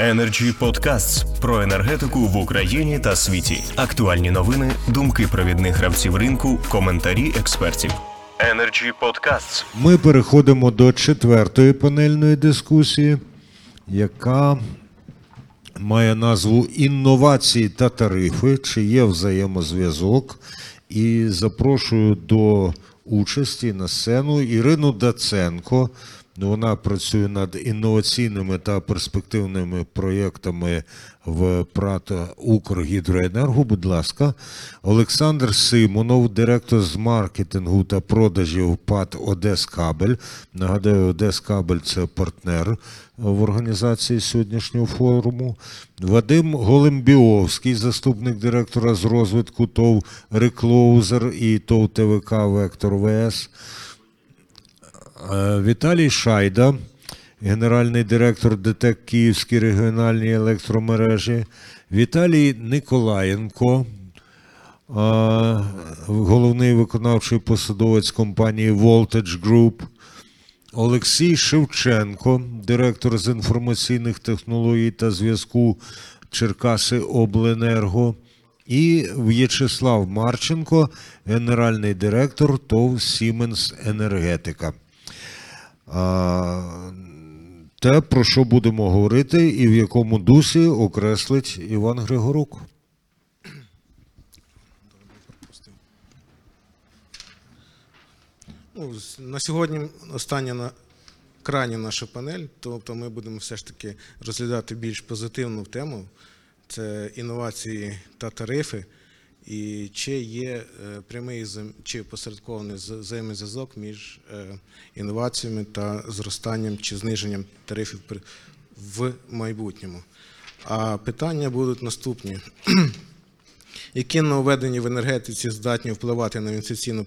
Energy Podcasts про енергетику в Україні та світі. Актуальні новини, думки провідних гравців ринку, коментарі експертів. Energy Podcasts. Ми переходимо до четвертої панельної дискусії, яка має назву Інновації та тарифи, чи є взаємозв'язок. І запрошую до участі на сцену Ірину Даценко. Вона працює над інноваційними та перспективними проєктами в ПРАТ Укргідроенерго. Будь ласка, Олександр Симонов, директор з маркетингу та продажів ПАТ Одескабель. Нагадаю, Одескабель це партнер в організації сьогоднішнього форуму. Вадим Голембіовський, заступник директора з розвитку ТОВ Реклоузер і ТОВ ТВК Вектор ВС. Е, Віталій Шайда, генеральний директор ДТЕК Київській регіональній електромережі. Віталій Николаєнко, е, головний виконавчий посадовець компанії Voltage Group. Олексій Шевченко, директор з інформаційних технологій та зв'язку Черкаси Обленерго. І В'ячеслав Марченко, генеральний директор ТОВ Сіменс Енергетика. Те, про що будемо говорити, і в якому дусі окреслить Іван Григорук. Ну, на сьогодні остання на крайня наша панель, тобто ми будемо все ж таки розглядати більш позитивну тему. Це інновації та тарифи. І чи є е, прямий чи посередкований взаємозв'язок між е, інноваціями та зростанням чи зниженням тарифів в майбутньому. А питання будуть наступні. які нововведення в енергетиці здатні впливати на інвестиційну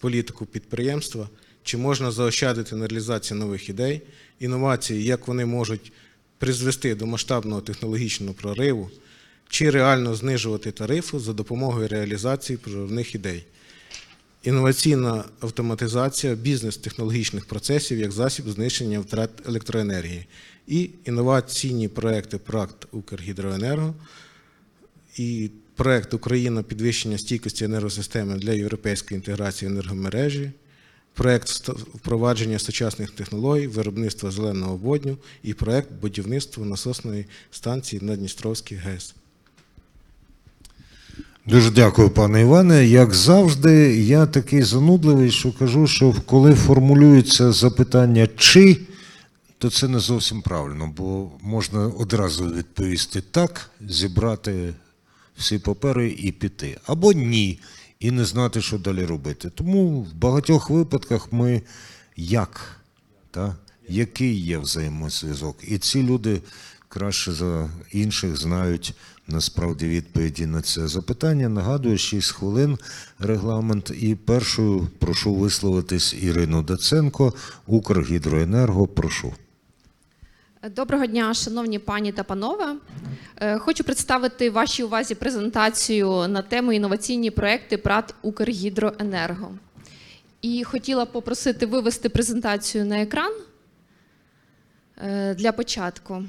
політику підприємства, чи можна заощадити на реалізації нових ідей, інновації, як вони можуть призвести до масштабного технологічного прориву, чи реально знижувати тарифи за допомогою реалізації проривних ідей. Інноваційна автоматизація бізнес-технологічних процесів як засіб знищення втрат електроенергії і інноваційні проекти ПРАКТ Укргідроенерго і проект Україна підвищення стійкості енергосистеми для європейської інтеграції енергомережі, проект впровадження сучасних технологій, виробництва зеленого водню і проект будівництва насосної станції на Дністровській ГЕС. Дуже дякую, пане Іване. Як завжди, я такий занудливий, що кажу, що коли формулюється запитання чи, то це не зовсім правильно, бо можна одразу відповісти так, зібрати всі папери і піти. Або ні, і не знати, що далі робити. Тому в багатьох випадках ми як, та, який є взаємозв'язок. І ці люди краще за інших знають насправді відповіді на це запитання. Нагадую, 6 хвилин регламент. І першою прошу висловитись Ірину Даценко, Укргідроенерго. Прошу. Доброго дня, шановні пані та панове. Е, Хочу представити вашій увазі презентацію на тему інноваційні проекти ПРАТ Укргідроенерго. І хотіла попросити вивести презентацію на екран е, для початку.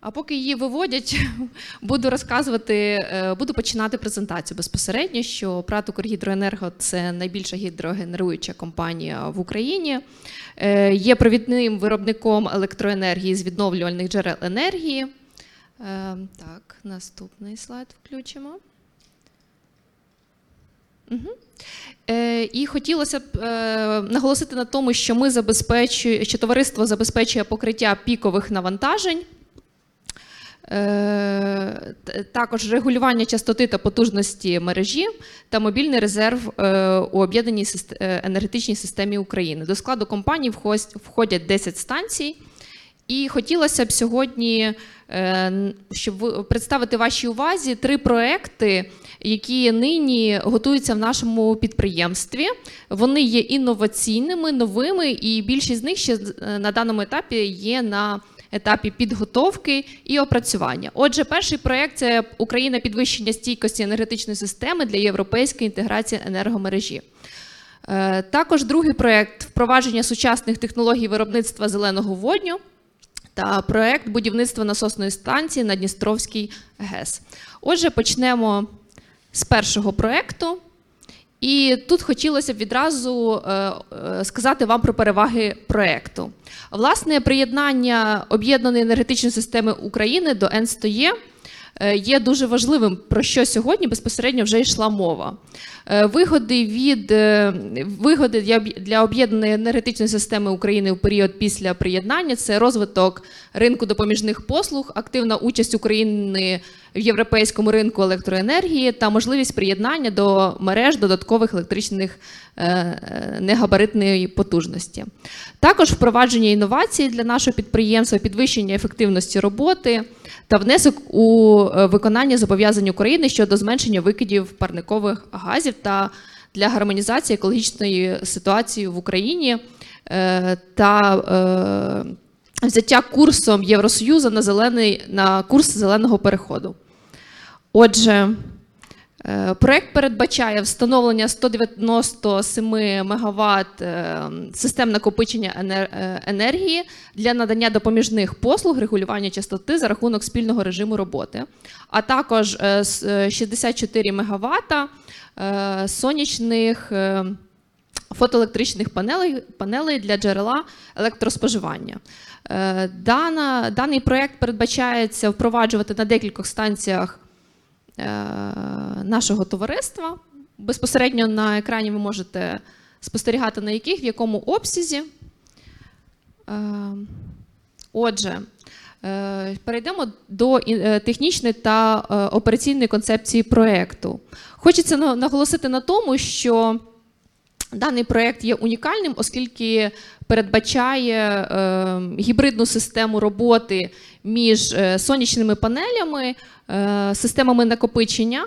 А поки її виводять, буду розказувати, е, буду починати презентацію безпосередньо, що ПРАТ «Укргідроенерго» – це найбільша гідрогенеруюча компанія в Україні. Е, Є провідним виробником електроенергії з відновлювальних джерел енергії. Е, Так, наступний слайд включимо. Угу. І хотілося б наголосити на тому, що ми забезпечує, що товариство забезпечує покриття пікових навантажень. Е, Також регулювання частоти та потужності мережі та мобільний резерв е, у об'єднаній е, енергетичній системі України. До складу компанії входять 10 станцій. І хотілося б сьогодні, щоб представити вашій увазі три проекти, які нині готуються в нашому підприємстві. Вони є інноваційними, новими, і більшість з них ще на даному етапі є на етапі підготовки і опрацювання. Отже, перший проект це Україна підвищення стійкості енергетичної системи для європейської інтеграції енергомережі. Е, Також другий проект впровадження сучасних технологій виробництва зеленого водню. та проект будівництва насосної станції на Дністровський ГЕС. Отже, почнемо з першого проекту. І тут хотілося б відразу е, е, сказати вам про переваги проекту. Власне, приєднання об'єднаної енергетичної системи України до НСТОЄ е, є дуже важливим, про що сьогодні безпосередньо вже йшла мова. Е, Вигоди від е, вигоди для об'єднаної енергетичної системи України у період після приєднання це розвиток ринку допоміжних послуг, активна участь України в європейському ринку електроенергії та можливість приєднання до мереж додаткових електричних е, негабаритної потужності. Також впровадження інновацій для нашого підприємства, підвищення ефективності роботи та внесок у виконання зобов'язань України щодо зменшення викидів парникових газів та для гармонізації екологічної ситуації в Україні е, та е, взяття курсом Євросоюзу на зелений на курс зеленого переходу. Отже, проект передбачає встановлення 197 МВт систем накопичення е, енергії для надання допоміжних послуг регулювання частоти за рахунок спільного режиму роботи, а також е, с- е, 64 МВт сонячних. е, фотоелектричних панелей, панелей для джерела електроспоживання. Е, Дана, даний проєкт передбачається впроваджувати на декількох станціях е, нашого товариства. Безпосередньо на екрані ви можете спостерігати, на яких, в якому обсязі. Е, Отже, е, перейдемо до е, технічної та е, операційної концепції проєкту. Хочеться наголосити на тому, що Даний проєкт є унікальним, оскільки передбачає е, гібридну систему роботи між е, сонячними панелями, е, системами накопичення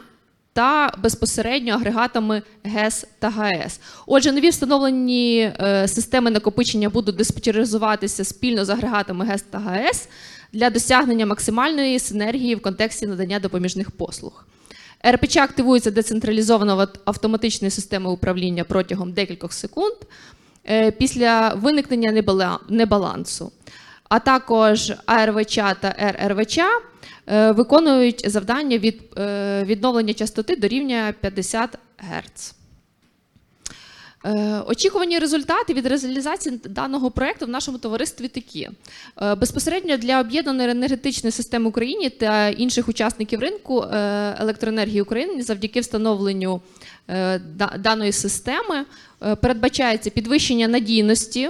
та безпосередньо агрегатами ГЕС та ГАЕС. Отже, нові встановлені е, системи накопичення будуть диспетчеризуватися спільно з агрегатами ГЕС та ГАЕС для досягнення максимальної синергії в контексті надання допоміжних послуг. РПЧ активується децентралізовано автоматичної системи управління протягом декількох секунд е, після виникнення небалансу. А також АРВЧ та РРВЧ е, виконують завдання від е, відновлення частоти до рівня 50 Гц. Е, Очікувані результати від реалізації даного проекту в нашому товаристві такі: Е, безпосередньо для об'єднаної енергетичної системи України та інших учасників ринку е, електроенергії України завдяки встановленню е, даної системи е, передбачається підвищення надійності.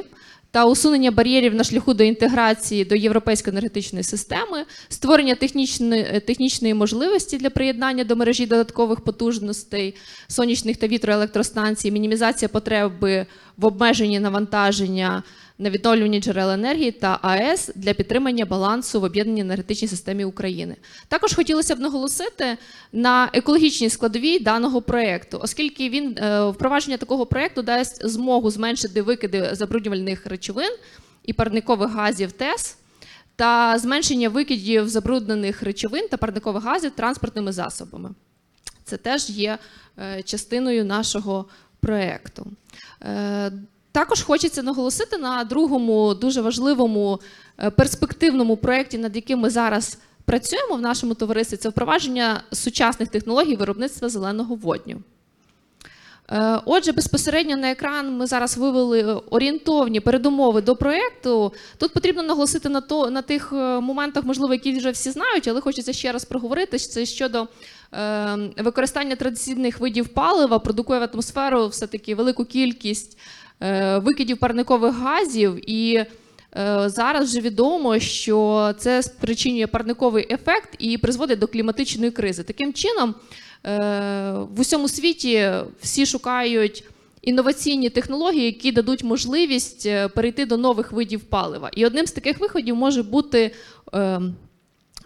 Та усунення бар'єрів на шляху до інтеграції до європейської енергетичної системи, створення технічної, технічної можливості для приєднання до мережі додаткових потужностей сонячних та вітроелектростанцій, мінімізація потреби в обмеженні навантаження на відновлювані джерела енергії та АЕС для підтримання балансу в об'єднаній енергетичній системі України. Також хотілося б наголосити на екологічній складовій даного проекту, оскільки він е, впровадження такого проекту дасть змогу зменшити викиди забруднювальних речовин і парникових газів ТЕС та зменшення викидів забруднених речовин та парникових газів транспортними засобами. Це теж є е, частиною нашого проєкту. Також хочеться наголосити на другому дуже важливому е, перспективному проєкті, над яким ми зараз працюємо в нашому товаристві. Це впровадження сучасних технологій виробництва зеленого водню. Е, Отже, безпосередньо на екран ми зараз вивели орієнтовні передумови до проєкту. Тут потрібно наголосити на, то, на тих е, моментах, можливо, які вже всі знають, але хочеться ще раз проговорити. Це щодо е, використання традиційних видів палива, продукує в атмосферу все-таки велику кількість викидів парникових газів. І е, зараз вже відомо, що це спричинює парниковий ефект і призводить до кліматичної кризи. Таким чином, е, в усьому світі всі шукають інноваційні технології, які дадуть можливість е, перейти до нових видів палива. І одним з таких виходів може бути е,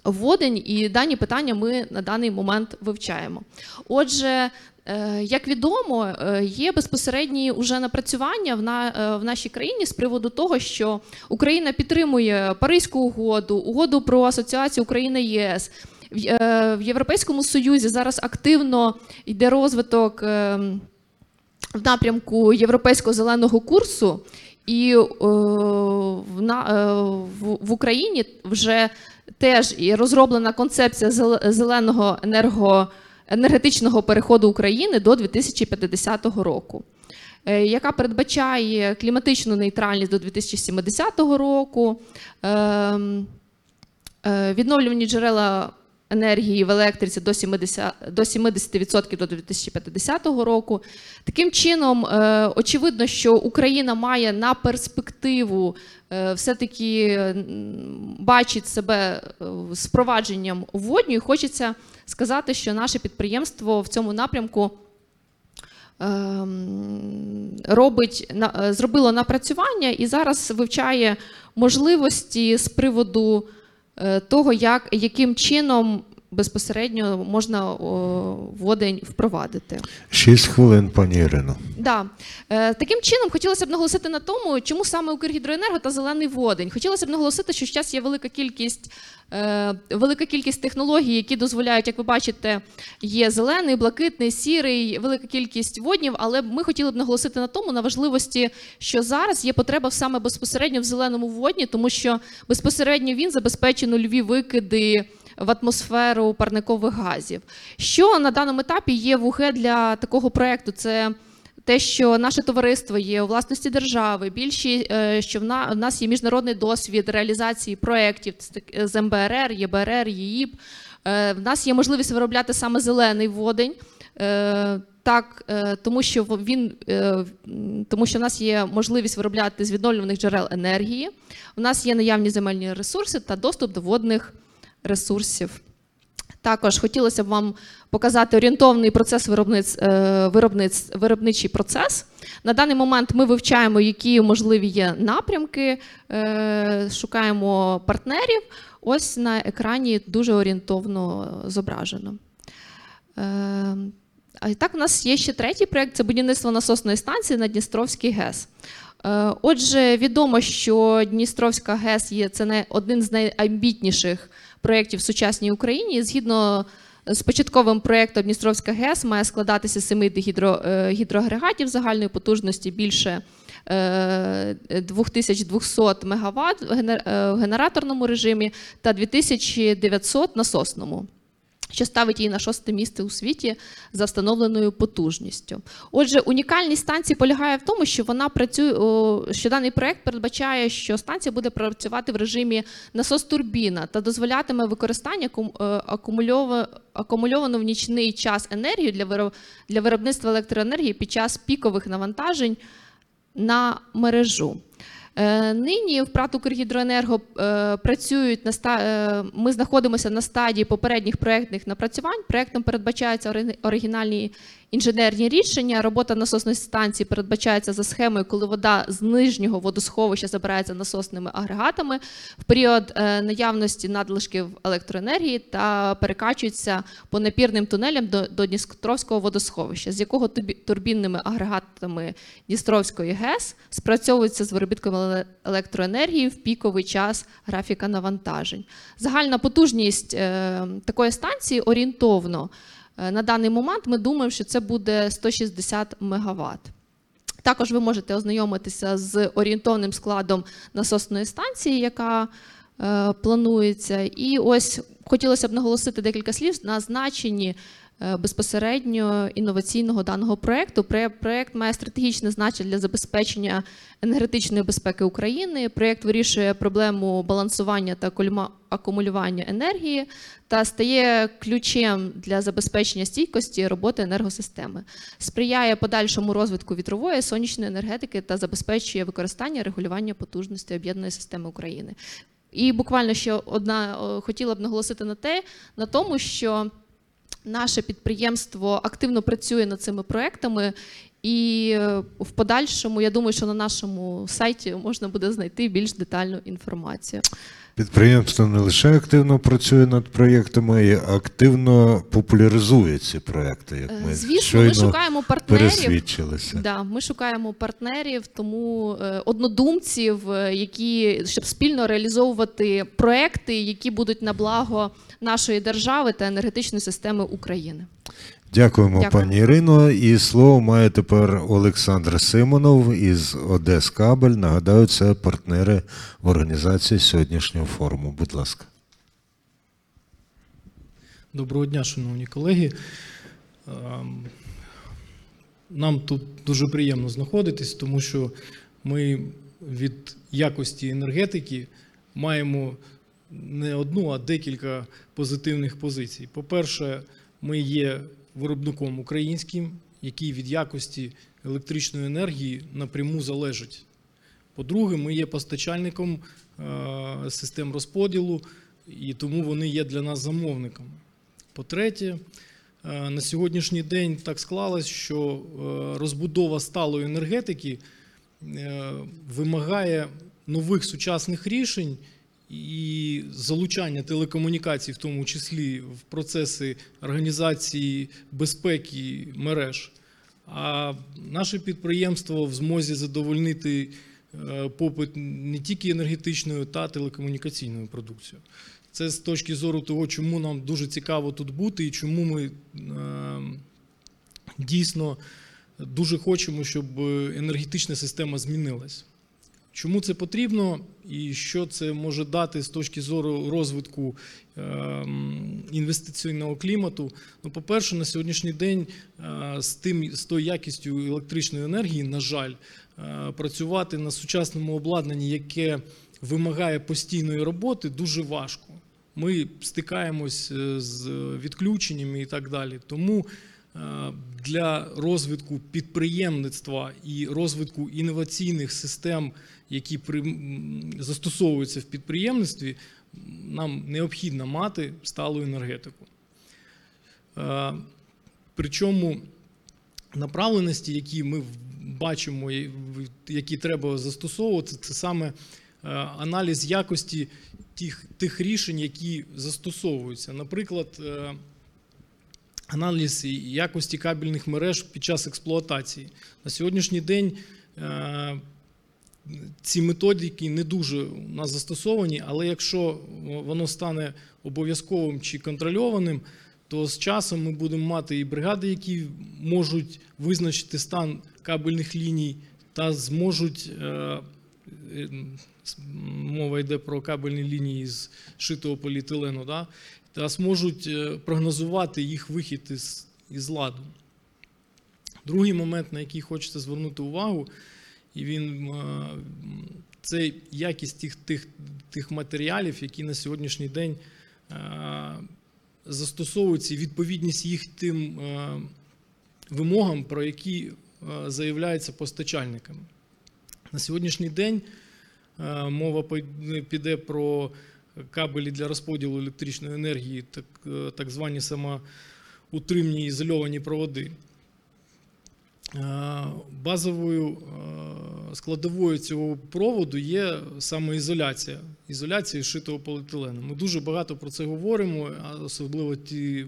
водень, і дані питання ми на даний момент вивчаємо. Отже, е, як відомо, е, є безпосередні уже напрацювання е, в нашій країні з приводу того, що Україна підтримує Паризьку угоду, угоду про асоціацію України ЄС. В, е, Європейському Союзі зараз активно йде розвиток. е, в напрямку європейського зеленого курсу. І е, в, е, Україні вже теж розроблена концепція зел- зеленого енерго, енергетичного переходу України до 2050 року. е, Яка передбачає кліматичну нейтральність до 2070 року, ем, е, відновлювані джерела енергії в електриці до 70%, до 70% до 2050 року. Таким чином, е, очевидно, що Україна має на перспективу е, все-таки бачить себе е, з впровадженням водню. І хочеться сказати, що наше підприємство в цьому напрямку ем, робить е, зробило напрацювання і зараз вивчає можливості з приводу е, того, як яким чином безпосередньо можна о, водень впровадити. Шість хвилин, пані Ірино. Да. Е, таким чином хотілося б наголосити на тому, чому саме Укргідроенерго та зелений водень. Хотілося б наголосити, що зараз є велика кількість, е, велика кількість технологій, які дозволяють, як ви бачите, є зелений, блакитний, сірий, велика кількість воднів. Але ми хотіли б наголосити на тому, на важливості, що зараз є потреба саме безпосередньо в зеленому водні, тому що безпосередньо він забезпечує нульові викиди в атмосферу парникових газів. Що на даному етапі є в УГ для такого проекту? Це те, що наше товариство є у власності держави, більші, е, що в на- нас є міжнародний досвід реалізації проєктів з МБРР, ЄБРР, ЄІП. Е, В нас є можливість виробляти саме зелений водень. Е, Так, тому що він тому, що в нас є можливість виробляти з відновлюваних джерел енергії. У нас є наявні земельні ресурси та доступ до водних ресурсів. Також хотілося б вам показати орієнтовний процес виробниць, е, виробниць, виробничий процес. На даний момент ми вивчаємо, які можливі є напрямки, е, шукаємо партнерів. Ось на екрані дуже орієнтовно зображено. Е, А так, у нас є ще третій проєкт це будівництво насосної станції на Дністровський ГЕС. Отже, відомо, що Дністровська ГЕС є це не один з найамбітніших проєктів в сучасній Україні. Згідно з початковим проєктом Дністровська ГЕС має складатися семи 7 гідро, е, гідроагрегатів загальної потужності більше е, 2200 МВт в генер- е, в генераторному режимі та 2900 насосному що ставить її на шосте місце у світі за встановленою потужністю. Отже, унікальність станції полягає в тому, що вона працює, що даний проект передбачає, що станція буде працювати в режимі насос-турбіна та дозволятиме використання е, акумульова- акумульовану в нічний час енергію для виробництва електроенергії під час пікових навантажень на мережу. Е, Нині в ПРАТ «Укргідроенерго» е, працюють на ста... е, Ми знаходимося на стадії попередніх проєктних напрацювань. Проєктом передбачаються ори- оригінальні інженерні рішення. Робота насосної станції передбачається за схемою, коли вода з нижнього водосховища забирається насосними агрегатами в період е, наявності надлишків електроенергії та перекачується по напірним тунелям до, до Дністровського водосховища, з якого турбінними агрегатами Дністровської ГЕС спрацьовується з виробітком електроенергії в піковий час графіка навантажень. Загальна потужність е, такої станції орієнтовно на даний момент ми думаємо, що це буде 160 МВт. Також ви можете ознайомитися з орієнтовним складом насосної станції, яка е, планується. І ось хотілося б наголосити декілька слів на значенні е, безпосередньо інноваційного даного проєкту. Пре- Проєкт має стратегічне значення для забезпечення енергетичної безпеки України. Проєкт вирішує проблему балансування та акумулювання енергії та стає ключем для забезпечення стійкості роботи енергосистеми, сприяє подальшому розвитку вітрової сонячної енергетики та забезпечує використання регулювання потужності об'єднаної системи України. І буквально ще одна хотіла б наголосити на те, на тому, що наше підприємство активно працює над цими проектами, і е, в подальшому я думаю, що на нашому сайті можна буде знайти більш детальну інформацію. Підприємство не лише активно працює над проєктами, і активно популяризує ці проєкти, як Е, ми Звісно, ми шукаємо партнерів. Да, ми шукаємо партнерів, тому е, однодумців, які щоб спільно реалізовувати проекти, які будуть на благо нашої держави та енергетичної системи України. Дякуємо, Дякую. пані Ірино. І слово має тепер Олександр Симонов із Одес Кабель. Нагадаю, це партнери в організації сьогоднішнього форуму. Будь ласка. Доброго дня, шановні колеги. Ем, Нам тут дуже приємно знаходитись, тому що ми від якості енергетики маємо не одну, а декілька позитивних позицій. По-перше, ми є виробником українським, який від якості електричної енергії напряму залежить. По-друге, ми є постачальником е, систем розподілу, і тому вони є для нас замовником. По-третє, е, на сьогоднішній день так склалось, що е, розбудова сталої енергетики вимагає нових сучасних рішень і залучання телекомунікацій, в тому числі в процеси організації безпеки мереж. А наше підприємство в змозі задовольнити е, попит не тільки енергетичною та телекомунікаційною продукцією. Це з точки зору того, чому нам дуже цікаво тут бути і чому ми е, дійсно дуже хочемо, щоб енергетична система змінилась. Чому це потрібно і що це може дати з точки зору розвитку ем, інвестиційного клімату? Ну, по-перше, на сьогоднішній день е, з тим з тою якістю електричної енергії, на жаль, е, працювати на сучасному обладнанні, яке вимагає постійної роботи, дуже важко. Ми стикаємось е, з відключеннями і так далі. Тому е, для розвитку підприємництва і розвитку інноваційних систем, які при- застосовуються в підприємництві, нам необхідно мати сталу енергетику. Е, Причому направленості, які ми бачимо, які треба застосовувати, це саме е, аналіз якості тих, тих рішень, які застосовуються. Наприклад, е, аналіз якості кабельних мереж під час експлуатації. На сьогоднішній день ці методики не дуже у нас застосовані, але якщо воно стане обов'язковим чи контрольованим, то з часом ми будемо мати і бригади, які можуть визначити стан кабельних ліній та зможуть. е, е, Мова йде про кабельні лінії з шитого поліетилену, да, та зможуть е, прогнозувати їх вихід із, із ладу. Другий момент, на який хочеться звернути увагу, і він е, це якість тих, тих, тих матеріалів, які на сьогоднішній день е, застосовуються, і відповідність їх тим е, вимогам, про які заявляються постачальниками. На сьогоднішній день мова піде про кабелі для розподілу електричної енергії, так, так звані самоутримні ізольовані проводи. Е, Базовою е, складовою цього проводу є саме ізоляція. Шитого поліетилену. Ми дуже багато про це говоримо, особливо ті,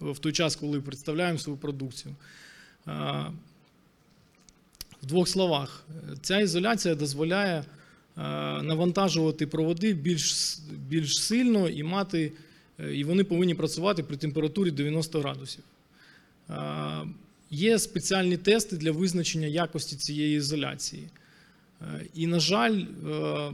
в той час, коли представляємо свою продукцію. Е, В двох словах, ця ізоляція дозволяє навантажувати проводи більш, більш сильно і мати, і вони повинні працювати при температурі 90 градусів. Є спеціальні тести для визначення якості цієї ізоляції. Е, І, на жаль, е,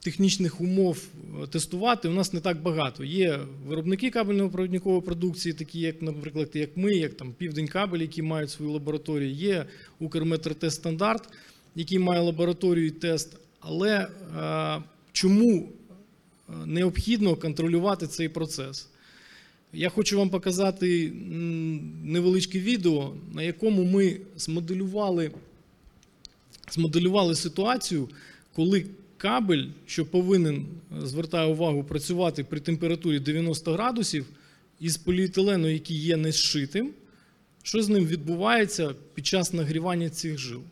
технічних умов е, тестувати у нас не так багато. Є виробники кабельно-провідникової продукції, такі як, наприклад, як ми, як там Південь Кабель, які мають свою лабораторію. Є Укрметротест стандарт, який має лабораторію і тест. Але чому необхідно контролювати цей процес? Я хочу вам показати невеличке відео, на якому ми змоделювали, змоделювали ситуацію, коли кабель, що повинен, е, звертаю увагу, працювати при температурі 90 градусів, із поліетилену, який є не зшитим, що з ним відбувається під час нагрівання цих жил.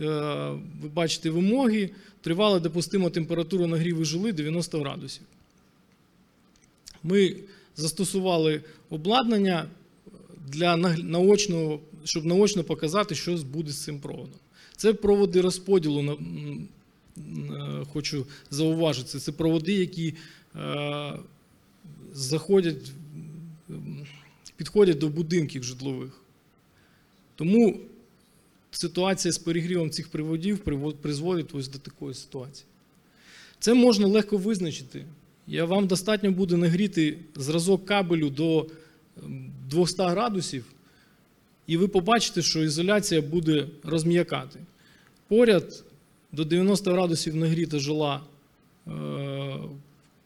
Е, Ви бачите вимоги, тривала допустима температура нагріву жили 90 градусів. Ми застосували обладнання для наочного, щоб наочно показати, що буде з цим проводом. Це проводи розподілу, е, хочу зауважити. Це проводи, які е, заходять підходять до будинків житлових. Тому ситуація з перегрівом цих приводів приво- призводить ось до такої ситуації. Це можна легко визначити. Я вам достатньо буде нагріти зразок кабелю до ем, 200 градусів, і ви побачите, що ізоляція буде розм'якати. Поряд до 90 градусів нагріта жила е,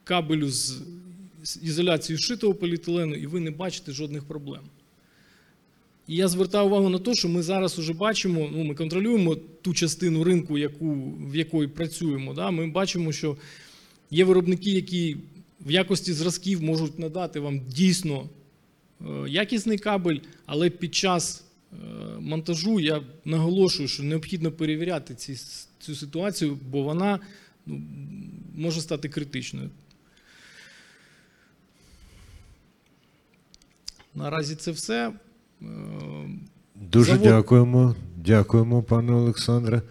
кабелю з ізоляцією шитого поліетилену, і ви не бачите жодних проблем. І я звертаю увагу на те, що ми зараз вже бачимо, ну, ми контролюємо ту частину ринку, яку, в якої працюємо. Да? Ми бачимо, що є виробники, які в якості зразків можуть надати вам дійсно е, якісний кабель, але під час е, монтажу я наголошую, що необхідно перевіряти ці, цю ситуацію, бо вона ну, може стати критичною. Наразі це все. Е, Дуже Завод- дякуємо. Дякуємо, пане Олександре.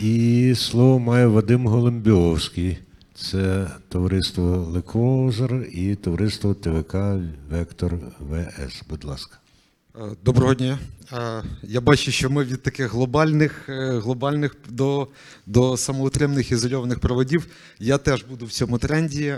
І слово має Вадим Голембьовський. Це товариство Лекозер і товариство ТВК Вектор ВС. Будь ласка. Е, Доброго дня. Е, Я бачу, що ми від таких глобальних, е, глобальних до, до самоутримних ізольованих проводів. Я теж буду в цьому тренді.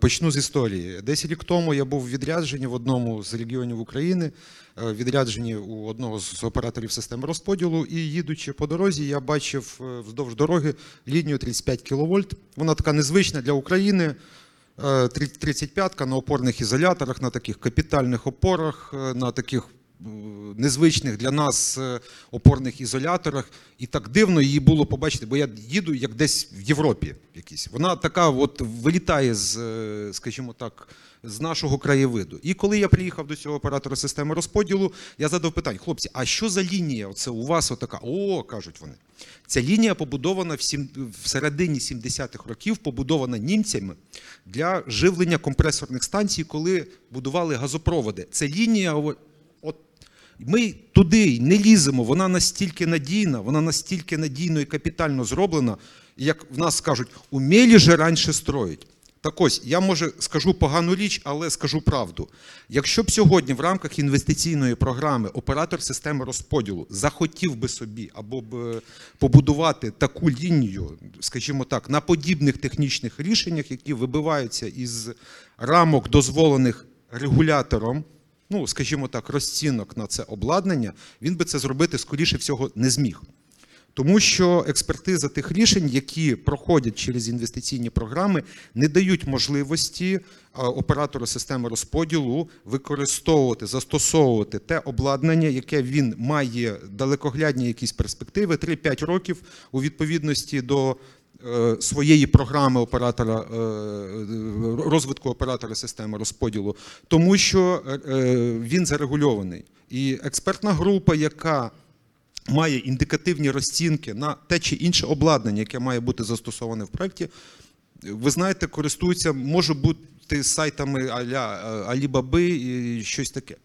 Почну з історії. Десь рік тому я був відряджені в одному з регіонів України, е, відряджені у одного з операторів системи розподілу. І їдучи по дорозі, я бачив е, вздовж дороги лінію 35 кВт. Вона така незвична для України. Е, 35-ка на опорних ізоляторах, на таких капітальних опорах, е, на таких е, незвичних для нас е, опорних ізоляторах. І так дивно її було побачити, бо я їду як десь в Європі якісь. Вона така от вилітає з, е, скажімо так, з нашого краєвиду. І коли я приїхав до цього оператора системи розподілу, я задав питання: хлопці, а що за лінія? Оце у вас отака? О, кажуть вони. Ця лінія побудована в, сім, в середині 70-х років, побудована німцями для живлення компресорних станцій, коли будували газопроводи. Це лінія. Ми туди не ліземо, вона настільки надійна, вона настільки надійно і капітально зроблена, як в нас кажуть, умілі же раніше строїть. Так ось, я може скажу погану річ, але скажу правду. Якщо б сьогодні в рамках інвестиційної програми оператор системи розподілу захотів би собі або б е, побудувати таку лінію, скажімо так, на подібних технічних рішеннях, які вибиваються із рамок, дозволених регулятором, ну, скажімо так, розцінок на це обладнання, він би це зробити, скоріше всього, не зміг. Тому що експертиза тих рішень, які проходять через інвестиційні програми, не дають можливості оператору системи розподілу використовувати, застосовувати те обладнання, яке він має далекоглядні якісь перспективи 3-5 років у відповідності до е, своєї програми оператора е, розвитку оператора системи розподілу, тому що е, е, він зарегульований. І експертна група, яка має індикативні розцінки на те чи інше обладнання, яке має бути застосоване в проєкті, ви знаєте, користуються, може бути сайтами е, і щось таке.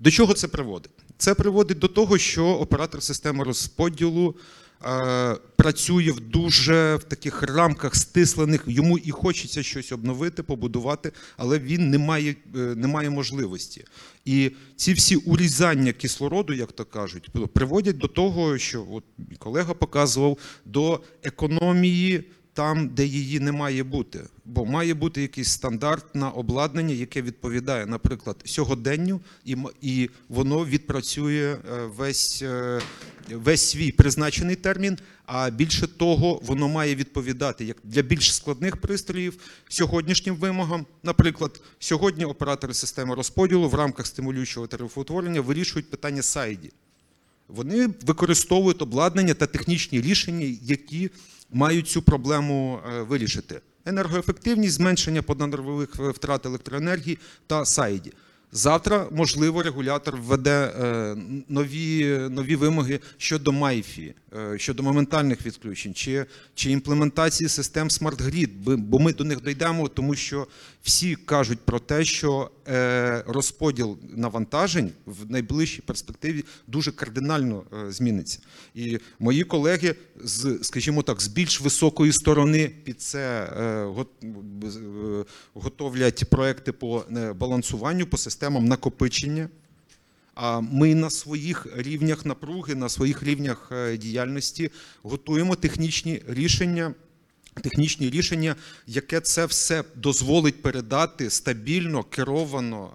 До чого це приводить? Це приводить до того, що оператор системи розподілу е, працює в дуже в таких рамках стислених, йому і хочеться щось обновити, побудувати, але він не має, е, не має можливості. І ці всі урізання кислороду, як то кажуть, приводять до того, що от колега показував до економії там, де її не має бути. Бо має бути якийсь стандарт на обладнання, яке відповідає, наприклад, сьогоденню, і, і воно відпрацює е, весь, е, весь свій призначений термін. А більше того, воно має відповідати як для більш складних пристроїв сьогоднішнім вимогам. Наприклад, сьогодні оператори системи розподілу в рамках стимулюючого тарифоутворення вирішують питання сайді. Вони використовують обладнання та технічні рішення, які мають цю проблему е, вирішити. Енергоефективність, зменшення понаднормових втрат електроенергії та сайді. Завтра, можливо, регулятор введе е, нові, нові вимоги щодо МАЙФІ, е, щодо моментальних відключень чи, чи імплементації систем Grid, бо- ми до них дійдемо, тому що всі кажуть про те, що е, розподіл навантажень в найближчій перспективі дуже кардинально зміниться. І мої колеги з, скажімо так, з більш високої сторони під це го- готовлять проекти по балансуванню по системі системам накопичення. А ми на своїх рівнях напруги, на своїх рівнях е, діяльності готуємо технічні рішення. Технічні рішення, яке це все дозволить передати стабільно, керовано,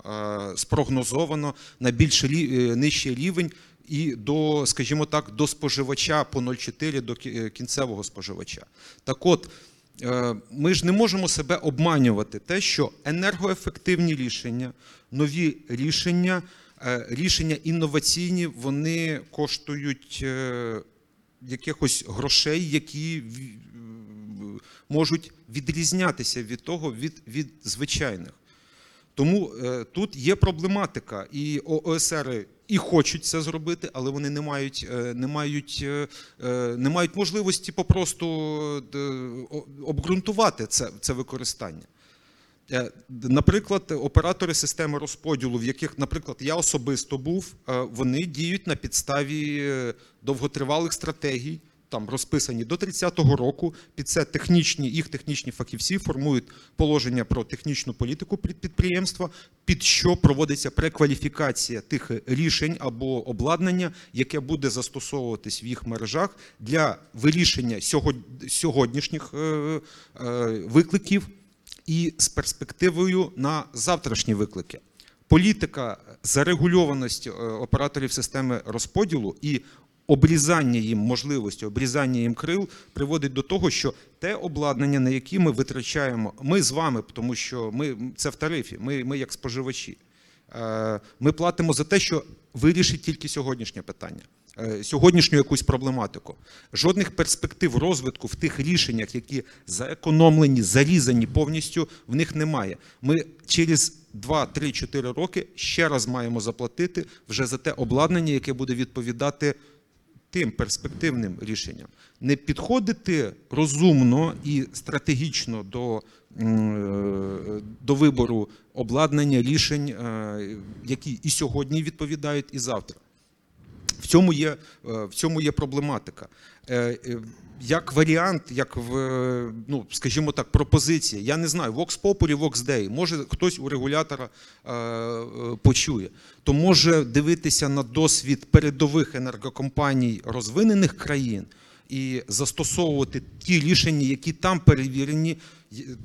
е, спрогнозовано на більш е, нижчий рівень і до, скажімо так, до споживача по 0,4 до кінцевого споживача. Так от, ми ж не можемо себе обманювати те, що енергоефективні рішення, нові рішення, е, рішення інноваційні, вони коштують е, якихось грошей, які можуть відрізнятися від того від, від звичайних. Тому е, тут є проблематика, і ОСР і хочуть це зробити, але вони не мають, е, не мають, е, е, не мають можливості попросту обґрунтувати це, це використання. Наприклад, оператори системи розподілу, в яких, наприклад, я особисто був, вони діють на підставі довготривалих стратегій, там розписані до 30-го року. Під це технічні, їх технічні фахівці формують положення про технічну політику під- підприємства, під що проводиться прекваліфікація тих рішень або обладнання, яке буде застосовуватись в їх мережах для вирішення сьогоднішніх е, е, викликів і з перспективою на завтрашні виклики. Політика зарегульованості е, операторів системи розподілу і обрізання їм можливості, обрізання їм крил приводить до того, що те обладнання, на яке ми витрачаємо, ми з вами, тому що ми це в тарифі, ми, ми як споживачі. Е, Ми платимо за те, що вирішить тільки сьогоднішнє питання, е, сьогоднішню якусь проблематику. Жодних перспектив розвитку в тих рішеннях, які заекономлені, зарізані повністю, в них немає. Ми через 2, 3, 4 роки ще раз маємо заплатити вже за те обладнання, яке буде відповідати тим перспективним рішенням. Не підходити розумно і стратегічно до, е, до вибору обладнання, рішень, е, які і сьогодні відповідають, і завтра. В цьому є, е, в цьому є проблематика. Як варіант, як в, е, ну, скажімо так, пропозиція, я не знаю, Vox Populi, Vox Dei, може хтось у регулятора е, е, почує, то може дивитися на досвід передових енергокомпаній розвинених країн і застосовувати ті рішення, які там перевірені,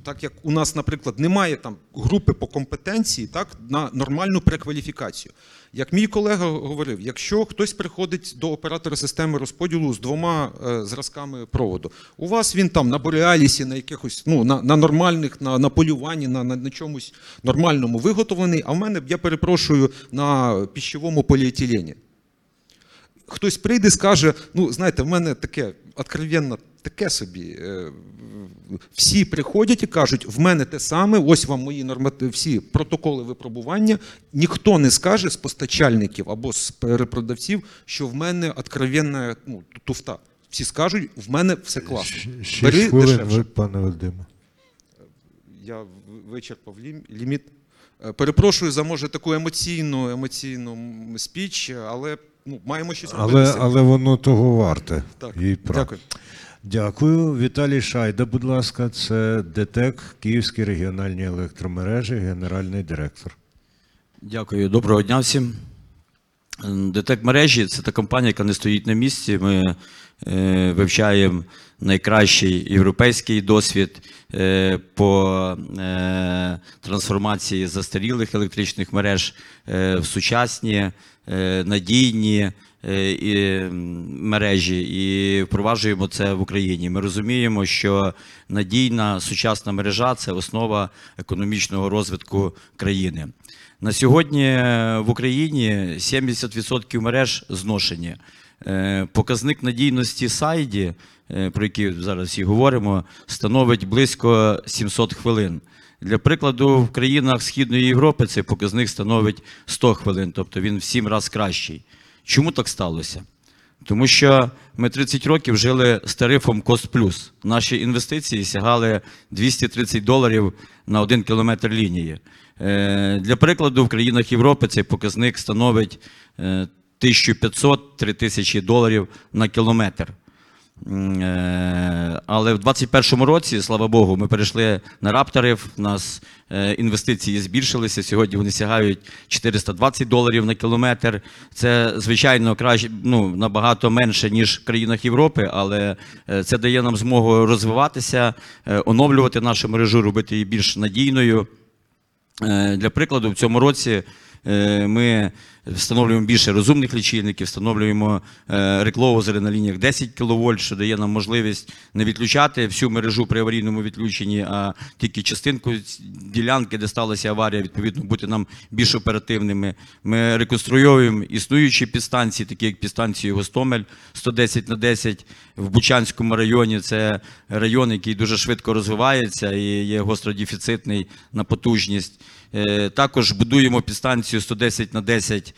так як у нас, наприклад, немає там групи по компетенції, так на нормальну перекваліфікацію. Як мій колега говорив, якщо хтось приходить до оператора системи розподілу з двома е, зразками проводу, у вас він там на Бореалісі, на якихось ну на, на нормальних, на, на полюванні, на, на, на чомусь нормальному виготовлений, а в мене, я перепрошую, на піщовому поліетилені хтось прийде і скаже: ну, знаєте, в мене таке откровенно таке собі. е, Всі приходять і кажуть, в мене те саме, ось вам мої норматив, всі протоколи випробування. Ніхто не скаже з постачальників або з перепродавців, що в мене откровенна ну, туфта. Всі скажуть, в мене все класно. Бери хвилин, ви, пане Вадиме. Я вичерпав ліміт. Е, Перепрошую за може таку емоційну, емоційну спіч, але ну, маємо щось Але, робити. але воно того варте. Так, І прав. дякую. Дякую. Віталій Шайда, будь ласка, це ДТЕК, Київські регіональні електромережі, генеральний директор. Дякую, доброго дня всім. ДТЕК мережі це та компанія, яка не стоїть на місці. Ми е, вивчаємо найкращий європейський досвід е, по е, трансформації застарілих електричних мереж е, в сучасні, надійні мережі і впроваджуємо це в Україні. Ми розуміємо, що надійна сучасна мережа це основа економічного розвитку країни. На сьогодні в Україні 70% мереж зношені. Е, Показник надійності сайді, е, про який зараз всі говоримо, становить близько 700 хвилин. Для прикладу, в країнах Східної Європи цей показник становить 100 хвилин, тобто він в 7 разів кращий. Чому так сталося? Тому що ми 30 років жили з тарифом Cost Plus. Наші інвестиції сягали 230 доларів на один кілометр лінії. Е, Для прикладу, в країнах Європи цей показник становить 1500-3000 доларів на кілометр. Е, Але в 2021 році, слава Богу, ми перейшли на рапторів. У нас е, інвестиції збільшилися. Сьогодні вони сягають 420 доларів на кілометр. Це звичайно краще, ну набагато менше ніж в країнах Європи, але е, це дає нам змогу розвиватися, оновлювати нашу мережу, робити її більш надійною. Для прикладу, в цьому році ми встановлюємо більше розумних лічильників, встановлюємо е, рекловозери на лініях 10 кВт, що дає нам можливість не відключати всю мережу при аварійному відключенні, а тільки частинку ділянки, де сталася аварія, відповідно, бути нам більш оперативними. Ми реконструюємо існуючі підстанції, такі як підстанцію Гостомель 110 на 10 в Бучанському районі. Це район, який дуже швидко розвивається і є гостродефіцитний на потужність. Е, Також будуємо підстанцію 110 на 10 е,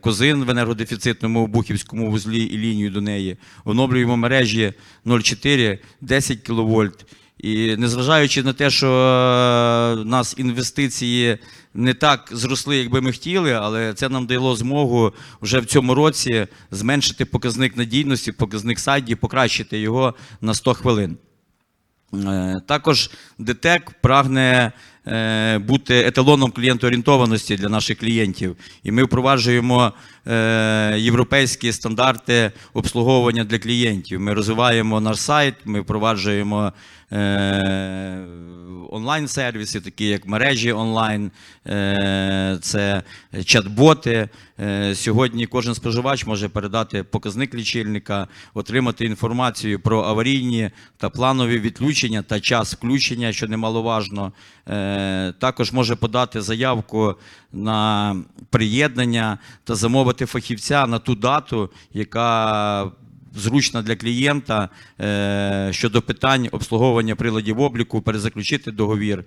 козин в енергодефіцитному Бухівському вузлі і лінію до неї. Оновлюємо мережі 0,4, 10 кВт. І незважаючи на те, що е, в нас інвестиції не так зросли, як би ми хотіли, але це нам дало змогу вже в цьому році зменшити показник надійності, показник сайді, покращити його на 100 хвилин. Е, Також ДТЕК прагне е, бути еталоном клієнтоорієнтованості для наших клієнтів. І ми впроваджуємо е, європейські стандарти обслуговування для клієнтів. Ми розвиваємо наш сайт, ми впроваджуємо е, онлайн-сервіси, такі як мережі онлайн, е, це чат-боти. Е, Сьогодні кожен споживач може передати показник лічильника, отримати інформацію про аварійні та планові відключення та час включення, що немаловажно. Е, Також може подати заявку на приєднання та замовити фахівця на ту дату, яка зручна для клієнта е, щодо питань обслуговування приладів обліку, перезаключити договір.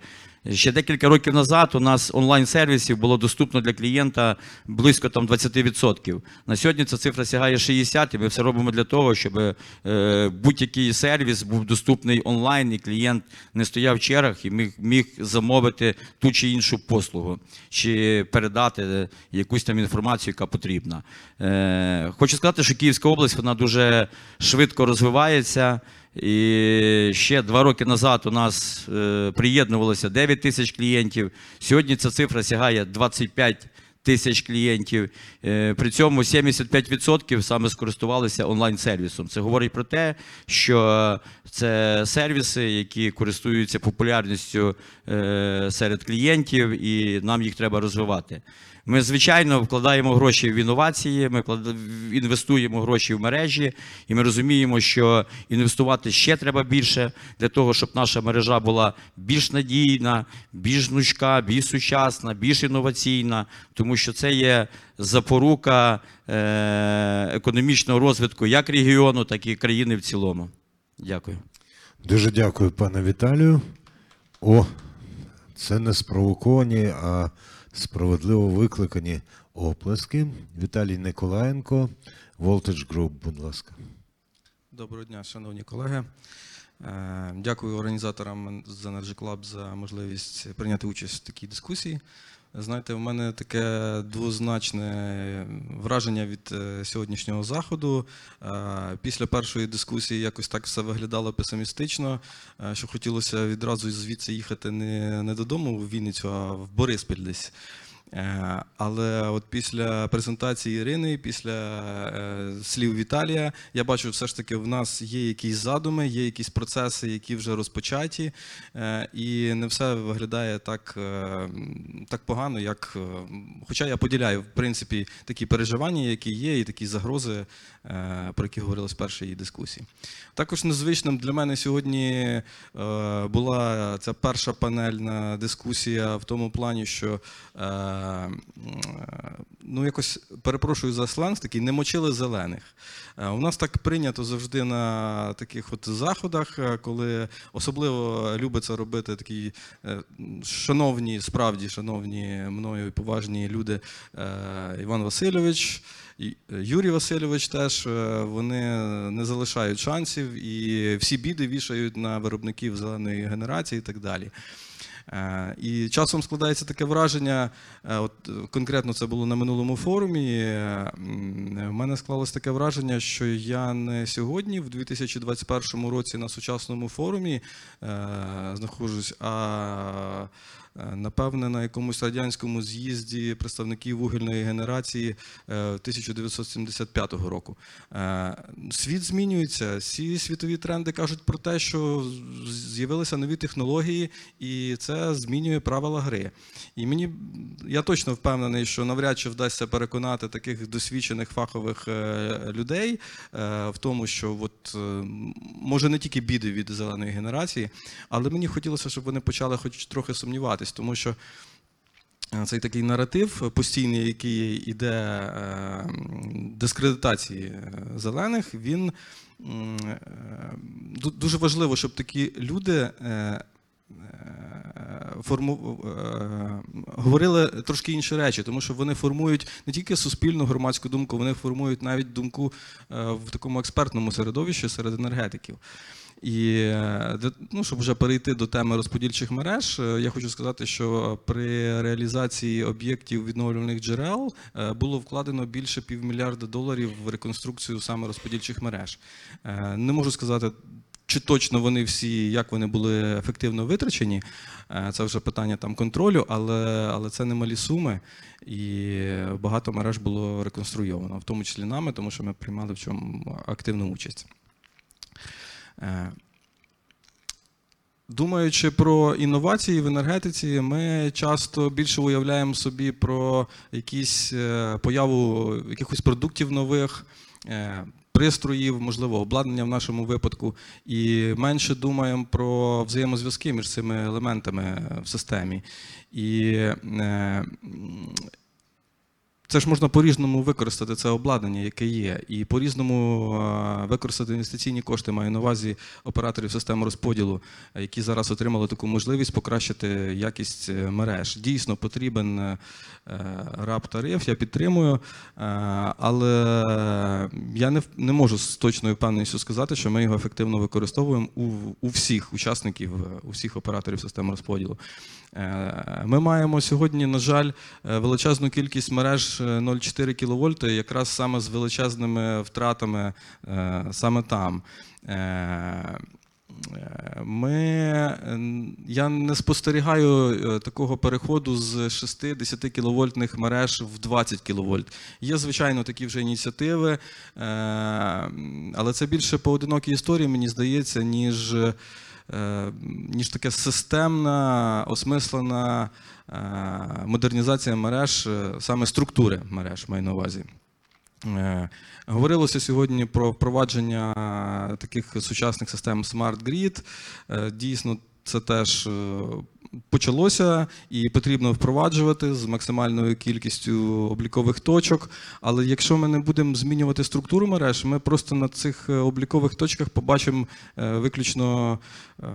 Ще декілька років назад у нас онлайн-сервісів було доступно для клієнта близько там 20%. На сьогодні ця цифра сягає 60%, і ми все робимо для того, щоб е, будь-який сервіс був доступний онлайн, і клієнт не стояв в чергах і міг, міг замовити ту чи іншу послугу, чи передати якусь там інформацію, яка потрібна. Е, хочу сказати, що Київська область вона дуже швидко розвивається. І ще два роки назад у нас е, приєднувалося 9 тисяч клієнтів. Сьогодні ця цифра сягає 25 тисяч клієнтів. Е, при цьому 75% саме скористувалися онлайн-сервісом. Це говорить про те, що це сервіси, які користуються популярністю е, серед клієнтів, і нам їх треба розвивати. Ми, звичайно, вкладаємо гроші в інновації, ми інвестуємо гроші в мережі, і ми розуміємо, що інвестувати ще треба більше для того, щоб наша мережа була більш надійна, більш гнучка, більш сучасна, більш інноваційна, тому що це є запорука е- економічного розвитку як регіону, так і країни в цілому. Дякую. Дуже дякую, пане Віталію. О, це не спровоковані, а справедливо викликані оплески. Віталій Николаєнко, Voltage Group, будь ласка. Доброго дня, шановні колеги. Е, Дякую організаторам з Energy Club за можливість прийняти участь в такій дискусії. Знаєте, в мене таке двозначне враження від е, сьогоднішнього заходу. Е, Після першої дискусії якось так все виглядало песимістично, е, що хотілося відразу звідси їхати не, не додому в Вінницю, а в Бориспіль десь. Е, Але от після презентації Ірини, після е, слів Віталія, я бачу, все ж таки в нас є якісь задуми, є якісь процеси, які вже розпочаті, е, і не все виглядає так, так погано, як. Хоча я поділяю, в принципі, такі переживання, які є, і такі загрози, про які говорилось в першій дискусії. Також незвичним для мене сьогодні була ця перша панельна дискусія в тому плані, що ну якось перепрошую за сленг, такий не мочили зелених. Е, У нас так прийнято завжди на таких от заходах, е, коли особливо любиться робити такі е, шановні, справді шановні мною і поважні люди е, Іван Васильович. Юрій Васильович теж е, вони не залишають шансів і всі біди вішають на виробників зеленої генерації і так далі. Е, І часом складається таке враження, е, от е, конкретно це було на минулому форумі. У В мене склалось таке враження, що я не сьогодні, в 2021 році, на сучасному форумі е, знаходжусь, а е, напевне на якомусь радянському з'їзді представників вугільної генерації е, 1975 року. Е, Світ змінюється. Всі світові тренди кажуть про те, що з'явилися нові технології, і це змінює правила гри. І мені я точно впевнений, що навряд чи вдасться переконати таких досвідчених фахових е, людей е, в тому, що от, е, може не тільки біди від зеленої генерації, але мені хотілося, щоб вони почали хоч трохи сумніватись, тому що. е, Цей такий наратив постійний, який іде е, дискредитації е, зелених, він дуже важливо, щоб такі люди форму, говорили трошки інші речі, тому що вони формують не тільки суспільну громадську думку, вони формують навіть думку в такому експертному середовищі серед енергетиків. І е, ну, щоб вже перейти до теми розподільчих мереж, е, я хочу сказати, що при реалізації об'єктів відновлюваних джерел е, було вкладено більше півмільярда доларів в реконструкцію саме розподільчих мереж. Не можу сказати. Чи точно вони всі, як вони були ефективно витрачені, це вже питання там контролю, але, але це немалі суми, і багато мереж було реконструйовано, в тому числі нами, тому що ми приймали в цьому активну участь. Е, Думаючи про інновації в енергетиці, ми часто більше уявляємо собі про якісь е, появу якихось продуктів нових, е, пристроїв, можливо, обладнання в нашому випадку, і менше думаємо про взаємозв'язки між цими елементами в системі. І це ж можна по-різному використати це обладнання, яке є, і по-різному е, використати інвестиційні кошти, маю на увазі операторів системи розподілу, е, які зараз отримали таку можливість покращити якість е, мереж. Дійсно потрібен раб тариф, я підтримую, але я не, не можу з точною впевненістю сказати, що ми його ефективно використовуємо у, у всіх учасників, у всіх операторів системи розподілу. Е, Ми маємо сьогодні, на жаль, е, величезну кількість мереж е, 0,4 кВт, якраз саме з величезними втратами е, саме там. Е, е, Ми, е, я не спостерігаю е, такого переходу з 6-10 кіловольтних мереж в 20 кВт. Є, звичайно, такі вже ініціативи, е, але це більше поодинокі історії, мені здається, ніж е, ніж таке системна, осмислена е, модернізація мереж, е, саме структури мереж, маю на увазі. Е, Говорилося сьогодні про впровадження таких сучасних систем Smart Grid. Е, Дійсно, це теж е, почалося і потрібно впроваджувати з максимальною кількістю облікових точок. Але якщо ми не будемо змінювати структуру мереж, ми просто на цих е, облікових точках побачимо е, виключно. е,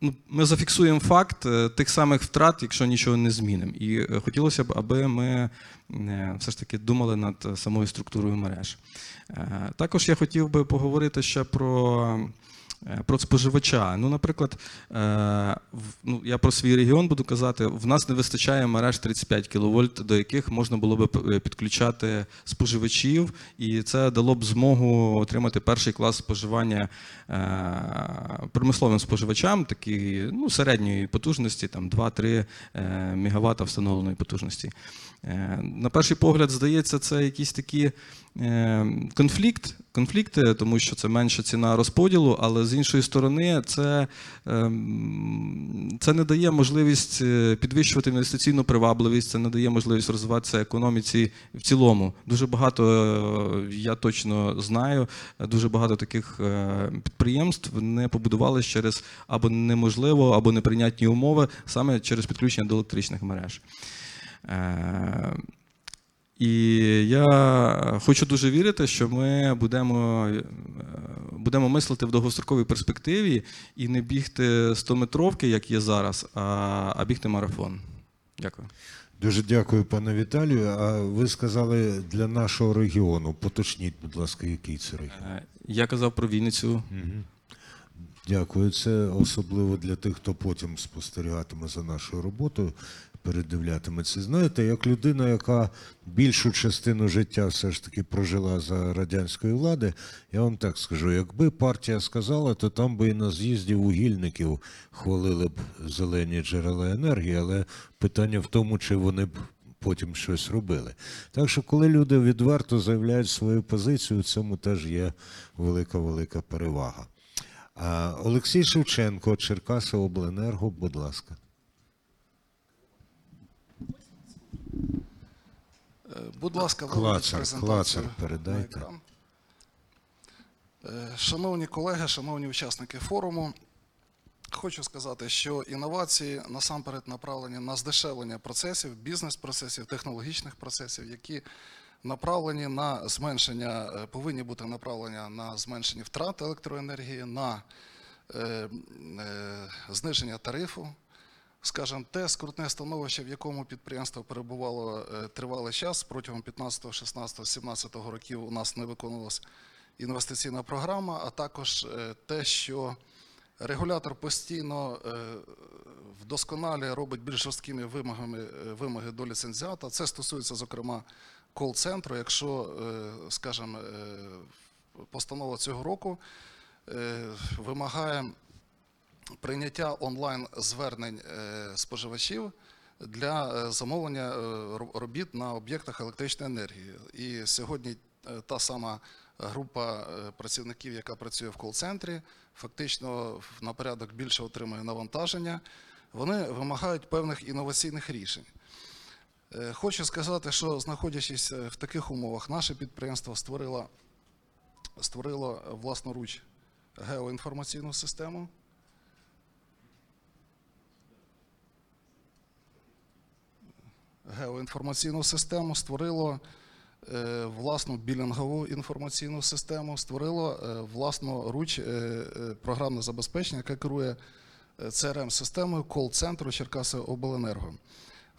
ну, Ми зафіксуємо факт тих самих втрат, якщо нічого не змінимо. І хотілося б, аби ми все ж таки думали над самою структурою мереж. Також я хотів би поговорити ще про. Е, Про споживача. Ну, наприклад, е, ну, я про свій регіон буду казати, в нас не вистачає мереж 35 кВт, до яких можна було б е, підключати споживачів, і це дало б змогу отримати перший клас споживання промисловим споживачам, такі ну, середньої потужності, там 2-3 е, МВт встановленої потужності. Е, На перший погляд, здається, це якісь такі е, конфлікт, конфлікти, тому що це менша ціна розподілу, але з іншої сторони, це, ем, це не дає можливість е, підвищувати інвестиційну привабливість, це не дає можливість розвиватися економіці в цілому. Дуже багато, я точно знаю, дуже багато таких підприємств не побудували через або неможливо, або неприйнятні умови саме через підключення до електричних мереж. Е, І я хочу дуже вірити, що ми будемо, е, будемо мислити в довгостроковій перспективі і не бігти 100-метровки, як є зараз, а, а бігти марафон. Дякую. Дуже дякую, пане Віталію. А ви сказали для нашого регіону. Поточніть, будь ласка, який це регіон? Е, Я казав про Вінницю. Дякую. Це особливо для тих, хто потім спостерігатиме за нашою роботою, передивлятиметься. Знаєте, як людина, яка більшу частину життя все ж таки прожила за радянської влади, я вам так скажу: якби партія сказала, то там би і на з'їзді вугільників хвалили б зелені джерела енергії, але питання в тому, чи вони б потім щось робили. Так що, коли люди відверто заявляють свою позицію, в цьому теж є велика велика перевага. Олексій Шевченко, Черкаси Обленерго, будь ласка. Е, Будь ласка, виведіть презентацію клацар на передайте. екран. Е, Шановні колеги, шановні учасники форуму, хочу сказати, що інновації насамперед направлені на здешевлення процесів, бізнес-процесів, технологічних процесів, які направлені на зменшення, е, повинні бути направлені на зменшення втрат електроенергії, на е, е, зниження тарифу, скажімо, те скрутне становище, в якому підприємство перебувало е, тривалий час протягом 15, 16, 17 років у нас не виконувалася інвестиційна програма, а також е, те, що регулятор постійно е, вдосконалює, робить більш жорсткими вимогами вимоги до ліцензіата. Це стосується, зокрема, кол-центру. Якщо, скажімо, постанова цього року вимагає прийняття онлайн звернень е, споживачів для е, замовлення е, робіт на об'єктах електричної енергії. І сьогодні та сама група працівників, яка працює в кол-центрі, фактично на порядок більше отримує навантаження. Вони вимагають певних інноваційних рішень. Хочу сказати, що знаходячись в таких умовах, наше підприємство створило, створило власноруч геоінформаційну систему. Геоінформаційну систему, створило е, власну білінгову інформаційну систему, створило е, власноруч е, е, програмне забезпечення, яке керує CRM-системою кол-центру Черкаси Обленерго.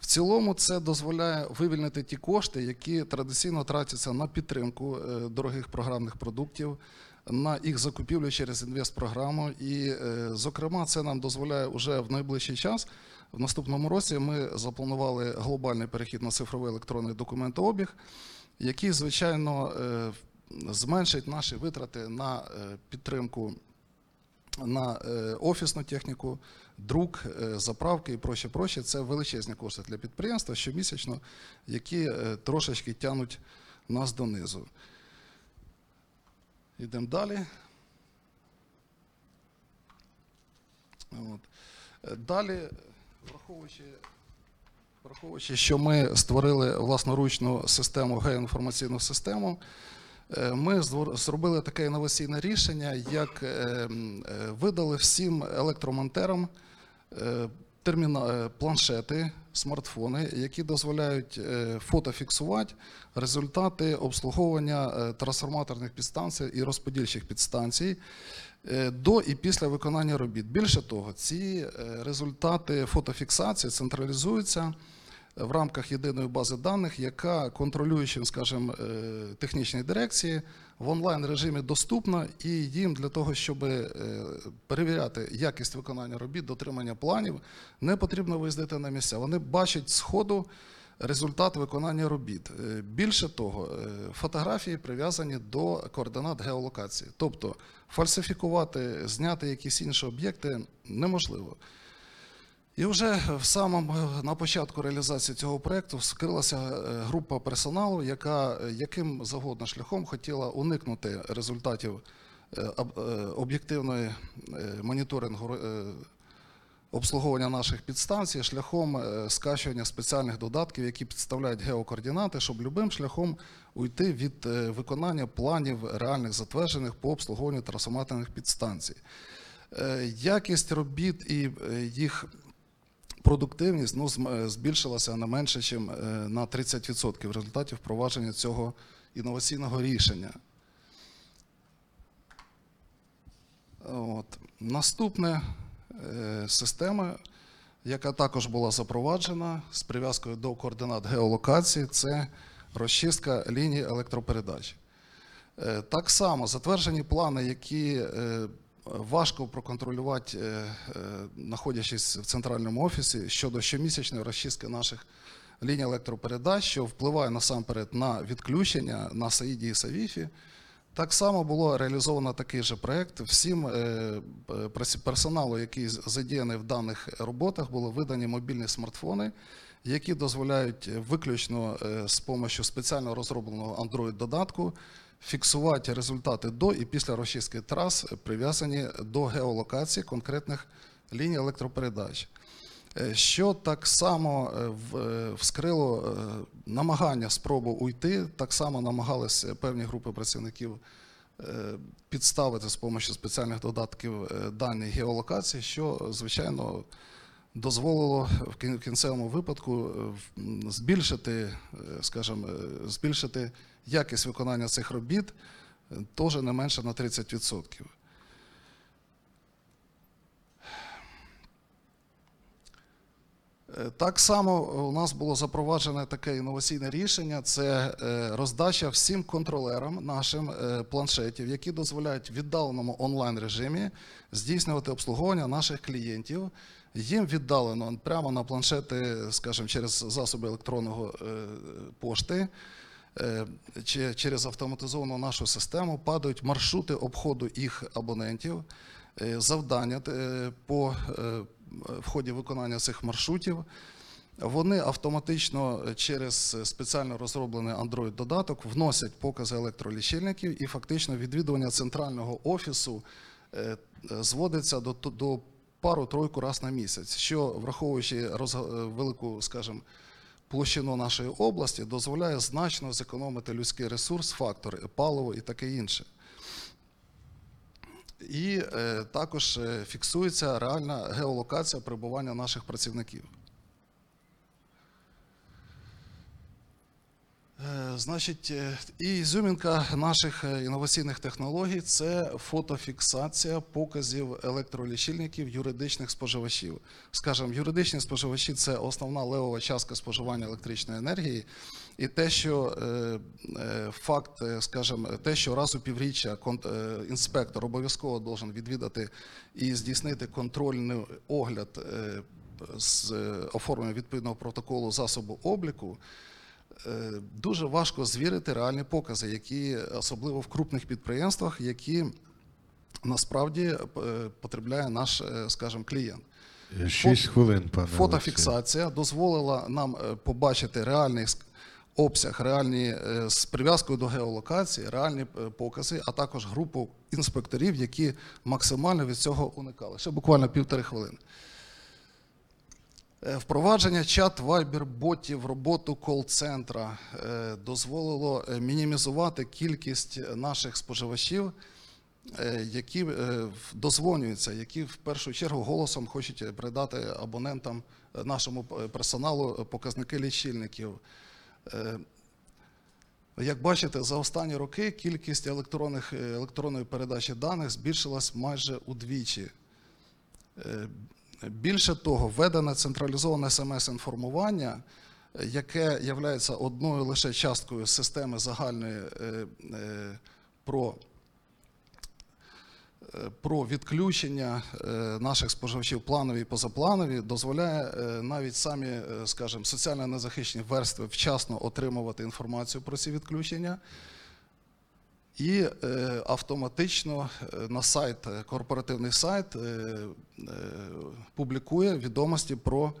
В цілому це дозволяє вивільнити ті кошти, які традиційно тратяться на підтримку дорогих програмних продуктів, на їх закупівлю через інвестпрограму. І, зокрема, це нам дозволяє вже в найближчий час. В наступному році ми запланували глобальний перехід на цифровий електронний документообіг, який, звичайно, е, зменшить наші витрати на е, підтримку на е, офісну техніку, друк, заправки і проще, проще. Це величезні кошти для підприємства щомісячно, які трошечки тянуть нас донизу. Йдемо далі. От. Далі, враховуючи, враховуючи, що ми створили власноручну систему, геоінформаційну систему, е, ми зробили таке інноваційне рішення, як е, е, видали всім електромонтерам планшети, смартфони, які дозволяють фотофіксувати результати обслуговування трансформаторних підстанцій і розподільчих підстанцій до і після виконання робіт. Більше того, ці е, результати фотофіксації централізуються в рамках єдиної бази даних, яка контролюючим, скажімо, е, технічній дирекції в онлайн режимі доступна, і їм для того, щоб е, перевіряти якість виконання робіт, дотримання планів, не потрібно виїздити на місця. Вони бачать сходу результат виконання робіт. Е, Більше того, е, фотографії прив'язані до координат геолокації. Тобто фальсифікувати, зняти якісь інші об'єкти неможливо. І вже в самому на початку реалізації цього проєкту скрилася е, група персоналу, яка яким завгодно шляхом хотіла уникнути результатів е, е, об'єктивної моніторингу обслуговування наших підстанцій шляхом е, скачування спеціальних додатків, які підставляють геокоординати, щоб любим шляхом уйти від е, виконання планів реальних затверджених по обслуговуванню трансформаторних підстанцій. Е, Якість робіт і їх продуктивність ну, збільшилася не менше, ніж на 30% в результаті впровадження цього інноваційного рішення. От. Наступне е, система, яка також була запроваджена з прив'язкою до координат геолокації, це розчистка ліній електропередач. Е, Так само затверджені плани, які е, важко проконтролювати, знаходячись в центральному офісі, щодо щомісячної розчистки наших ліній електропередач, що впливає насамперед на відключення на Саїді і Савіфі. Так само було реалізовано такий же проект. Всім е, персоналу, який задіяний в даних роботах, були видані мобільні смартфони, які дозволяють виключно е, з допомогою спеціально розробленого Android-додатку фіксувати результати до і після розчистки трас, е, прив'язані до геолокації конкретних ліній електропередач. Е, Що так само е, е, вскрило намагання спробу уйти, так само намагалися певні групи працівників підставити з допомогою спеціальних додатків дані геолокації, що, звичайно, дозволило в кін- кінцевому випадку збільшити, скажімо, збільшити якість виконання цих робіт теж не менше на 30%. Так само у нас було запроваджене таке інноваційне рішення: це е, роздача всім контролерам нашим е, планшетів, які дозволяють в віддаленому онлайн режимі здійснювати обслуговування наших клієнтів. Їм віддалено прямо на планшети, скажімо, через засоби електронного е, пошти. е, чи через автоматизовану нашу систему падають маршрути обходу їх абонентів, е, завдання е, по е, в ході виконання цих маршрутів. Вони автоматично через спеціально розроблений Android-додаток вносять покази електролічильників і фактично відвідування центрального офісу е, е, зводиться до, до пару-тройку раз на місяць, що, враховуючи розга- е, велику, скажімо, площину нашої області, дозволяє значно зекономити людський ресурс, фактори, паливо і таке інше. І е, також е, фіксується реальна геолокація перебування наших працівників. Е, Значить, і ізюмінка наших інноваційних технологій це фотофіксація показів електролічильників юридичних споживачів. Скажімо, юридичні споживачі це основна левова частка споживання електричної енергії, і те, що е, е, факт, е, скажімо, те, що раз у півріччя інспектор обов'язково должен відвідати і здійснити контрольний огляд з оформленням відповідного протоколу засобу обліку. Дуже важко звірити реальні покази, які особливо в крупних підприємствах, які насправді потребляє наш, скажімо, клієнт. Шість хвилин, пане. Фотофіксація дозволила нам побачити реальний обсяг, реальні е, з прив'язкою до геолокації, реальні е, покази, а також групу інспекторів, які максимально від цього уникали. Ще буквально півтори хвилини. Е, Впровадження чат Viber ботів роботу кол-центра дозволило мінімізувати кількість наших споживачів, які дозвонюються, які в першу чергу голосом хочуть передати абонентам, нашому персоналу показники лічильників. Е, Як бачите, за останні роки кількість електронних, е, електронної передачі даних збільшилась майже удвічі. Е, Більше того, введене централізоване смс-інформування, яке є одною лише часткою системи загальної про, про відключення е, наших споживачів планові і позапланові, дозволяє е, навіть самі, е, скажімо, соціально незахищені верстви вчасно отримувати інформацію про ці відключення. І автоматично на сайт, корпоративний сайт публікує відомості про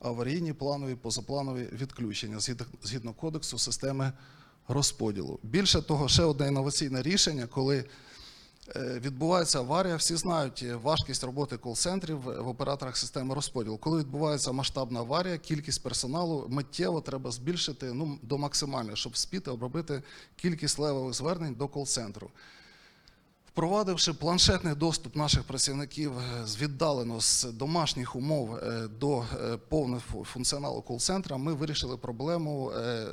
аварійні планові позапланові відключення згідно, кодексу системи розподілу. Більше того, ще одне інноваційне рішення, коли відбувається аварія, всі знають е, важкість роботи кол-центрів в операторах системи розподілу. Коли відбувається масштабна аварія, кількість персоналу миттєво треба збільшити ну, до максимальної, щоб спіти обробити кількість левових звернень до кол-центру. Впровадивши планшетний доступ наших працівників е, з віддалено з домашніх умов е, до е, повного функціоналу кол-центра, ми вирішили проблему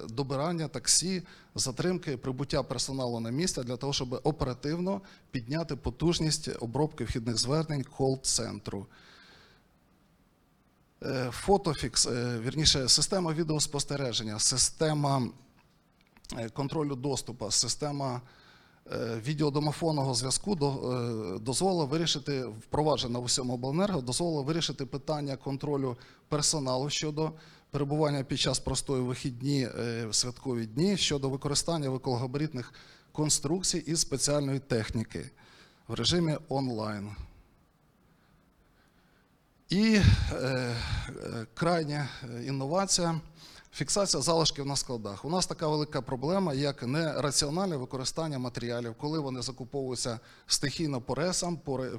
добирання таксі, затримки, прибуття персоналу на місце для того, щоб оперативно підняти потужність обробки вхідних звернень кол-центру. Фотофікс, вірніше, система відеоспостереження, система контролю доступу, система відеодомофонного зв'язку е, дозволило вирішити, впроваджена в усьому обленерго, дозволило вирішити питання контролю персоналу щодо перебування під час простої вихідні е, святкові дні щодо використання викологабаритних конструкцій і спеціальної техніки в режимі онлайн. І е, е, крайня е, інновація фіксація залишків на складах. У нас така велика проблема, як нераціональне використання матеріалів, коли вони закуповуються стихійно по ресам,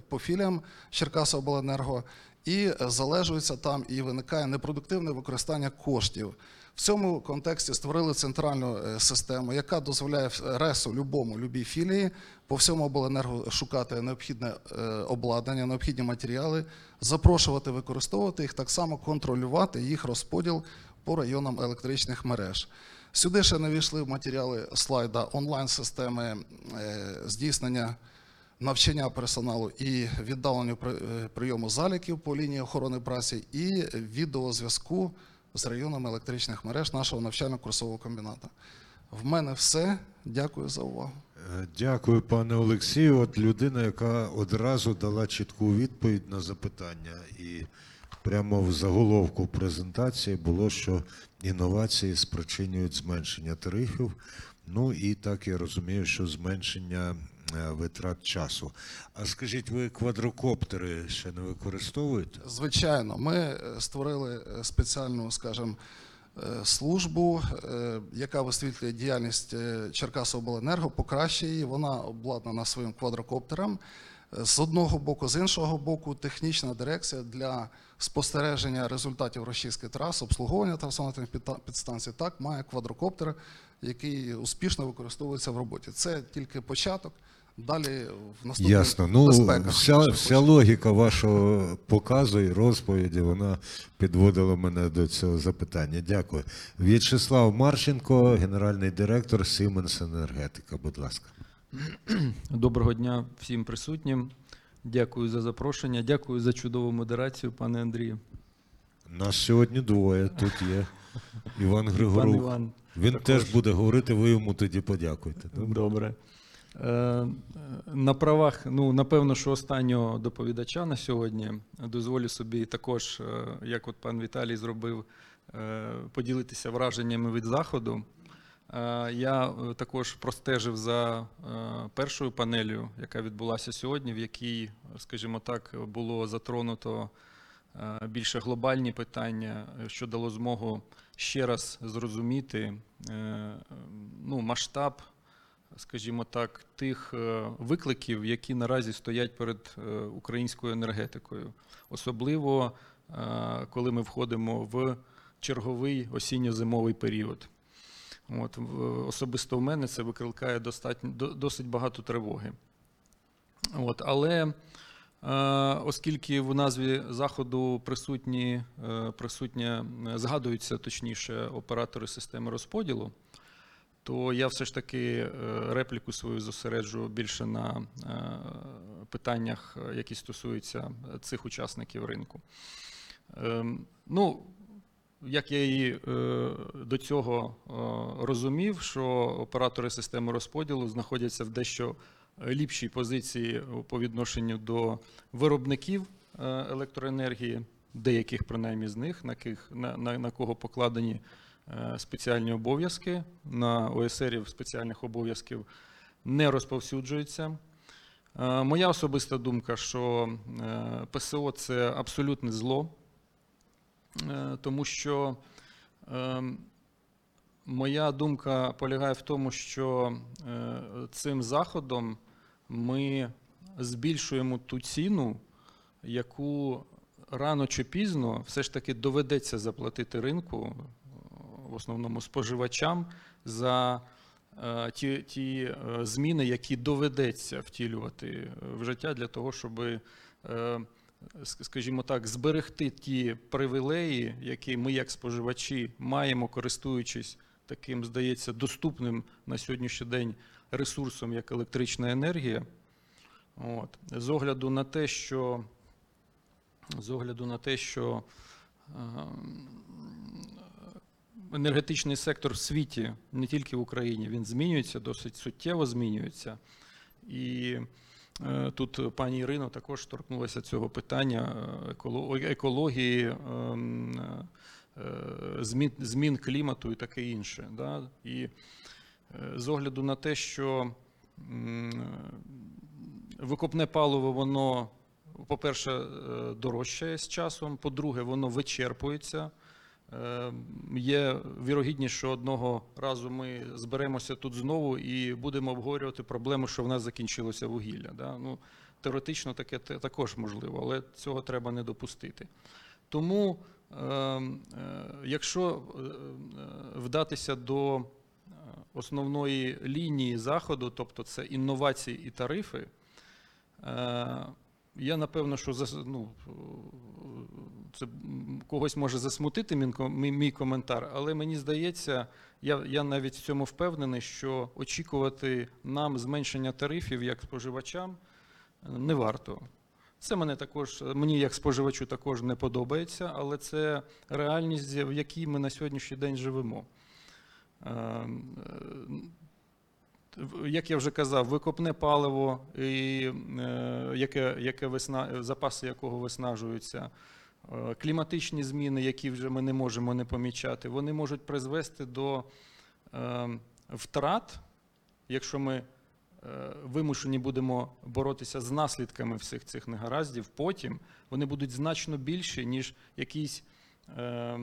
по, філіям Черкасобленерго і залежуються там, і виникає непродуктивне використання коштів. В цьому контексті створили центральну е, систему, яка дозволяє ресу любому, любій філії по всьому обленерго шукати необхідне е, обладнання, необхідні матеріали, запрошувати, використовувати їх, так само контролювати їх розподіл по районам електричних мереж. Сюди ще не війшли матеріали слайда онлайн-системи е, здійснення навчання персоналу і віддаленню е, прийому заліків по лінії охорони праці, і відеозв'язку з районами електричних мереж нашого навчально-курсового комбінату. В мене все. Дякую за увагу. Е, Дякую, пане Олексію. От людина, яка одразу дала чітку відповідь на запитання. І прямо в заголовку презентації було, що інновації спричинюють зменшення тарифів. Ну і так я розумію, що зменшення е, витрат часу. А скажіть, ви квадрокоптери ще не використовуєте? Звичайно, ми е, створили е, спеціальну, скажімо, службу, яка висвітлює діяльність Черкасобленерго, покращує її. Вона обладнана своїм квадрокоптером. Е, З одного боку, з іншого боку, технічна дирекція для спостереження результатів російських трас, обслуговування трансформаторних підстанцій, так має квадрокоптер, який успішно використовується в роботі. Це тільки початок. Далі в наступних Ясно. Ну, безпеках вся, вся логіка вашого показу і розповіді, вона підводила мене до цього запитання. Дякую. В'ячеслав Марченко, генеральний директор Siemens Енергетика. Будь ласка. Доброго дня всім присутнім. Дякую за запрошення. Дякую за чудову модерацію, пане Андрію. Нас сьогодні двоє. Тут є Іван Пан Іван. Він також. теж буде говорити, ви йому тоді подякуйте. Добре? Добре. Е, е, На правах, ну, напевно, що останнього доповідача на сьогодні дозволю собі також, е, як от пан Віталій зробив, е, поділитися враженнями від заходу. Е, Я е, також простежив за е, першою панелью, яка відбулася сьогодні, в якій, скажімо так, було затронуто більше глобальні питання, що дало змогу ще раз зрозуміти ну, масштаб, скажімо так, тих викликів, які наразі стоять перед українською енергетикою, особливо коли ми входимо в черговий осінньо-зимовий період. От, особисто в мене це викликає достатньо, досить багато тривоги. От, але е, оскільки в назві заходу присутні, е, присутня, е, згадуються точніше оператори системи розподілу, то я все ж таки репліку свою зосереджу більше на питаннях, які стосуються цих учасників ринку. Ем, Ну, як я і е, до цього е, розумів, що оператори системи розподілу знаходяться в дещо ліпшій позиції по відношенню до виробників е, електроенергії, деяких принаймні з них, на, ких, на, на, на кого покладені е, спеціальні обов'язки, на ОСРів спеціальних обов'язків не розповсюджуються. Е, Моя особиста думка, що е, ПСО це абсолютне зло. Е, тому що е, моя думка полягає в тому, що е, цим заходом ми збільшуємо ту ціну, яку рано чи пізно все ж таки доведеться заплатити ринку, е, в основному споживачам, за ті, ті зміни, які доведеться втілювати в життя для того, щоб ск- скажімо так, зберегти ті привілеї, які ми, як споживачі, маємо, користуючись таким, здається, доступним на сьогоднішній день ресурсом, як електрична енергія. От. З огляду на те, що, з огляду на те, що ем, енергетичний сектор в світі, не тільки в Україні, він змінюється, досить суттєво змінюється. І тут пані Ірино також торкнулася цього питання е, екології, ем, е, змін, змін клімату і таке інше. Да? І е, з огляду на те, що викопне паливо, воно, по-перше, е, дорожчає з часом, по-друге, воно вичерпується. Е, Є вірогідність, що одного разу ми зберемося тут знову і будемо обговорювати проблему, що в нас закінчилося вугілля. Да? Ну, теоретично таке також можливо, але цього треба не допустити. Тому, е, е, якщо е, е, вдатися до основної лінії заходу, тобто це інновації і тарифи, я напевно, що ну, це когось може засмутити мій, коментар, але мені здається, я, я навіть в цьому впевнений, що очікувати нам зменшення тарифів як споживачам не варто. Це мене також, мені як споживачу також не подобається, але це реальність, в якій ми на сьогоднішній день живемо. Як я вже казав, викопне паливо, і, е, яке, яке висна, запаси якого виснажуються, е, кліматичні зміни, які вже ми не можемо не помічати, вони можуть призвести до е, втрат, якщо ми е, вимушені будемо боротися з наслідками всіх цих негараздів, потім вони будуть значно більші, ніж якийсь е, е,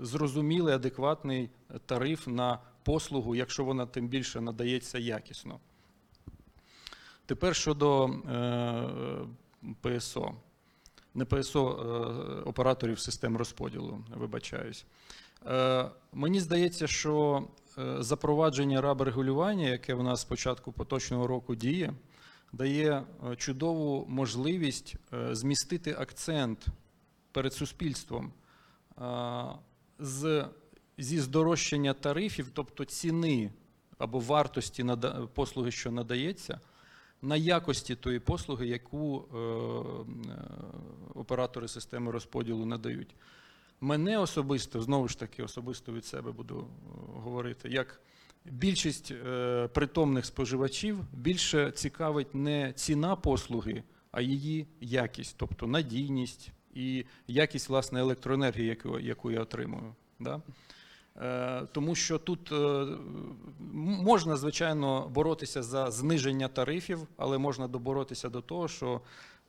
зрозумілий, адекватний тариф на послугу, якщо вона тим більше надається якісно. Тепер щодо е, ПСО. Не ПСО е, операторів систем розподілу, вибачаюсь. Е, Мені здається, що е, запровадження раб-регулювання, яке в нас з початку поточного року діє, дає е, чудову можливість е, змістити акцент перед суспільством е, з, зі здорожчання тарифів, тобто ціни або вартості послуги, що надається, на якості тої послуги, яку е, е, оператори системи розподілу надають. Мене особисто, знову ж таки, особисто від себе буду е, говорити, як більшість притомних споживачів більше цікавить не ціна послуги, а її якість, тобто надійність і якість власне електроенергії, яку я отримую. Да? Е, Тому що тут е, можна, звичайно, боротися за зниження тарифів, але можна доборотися до того, що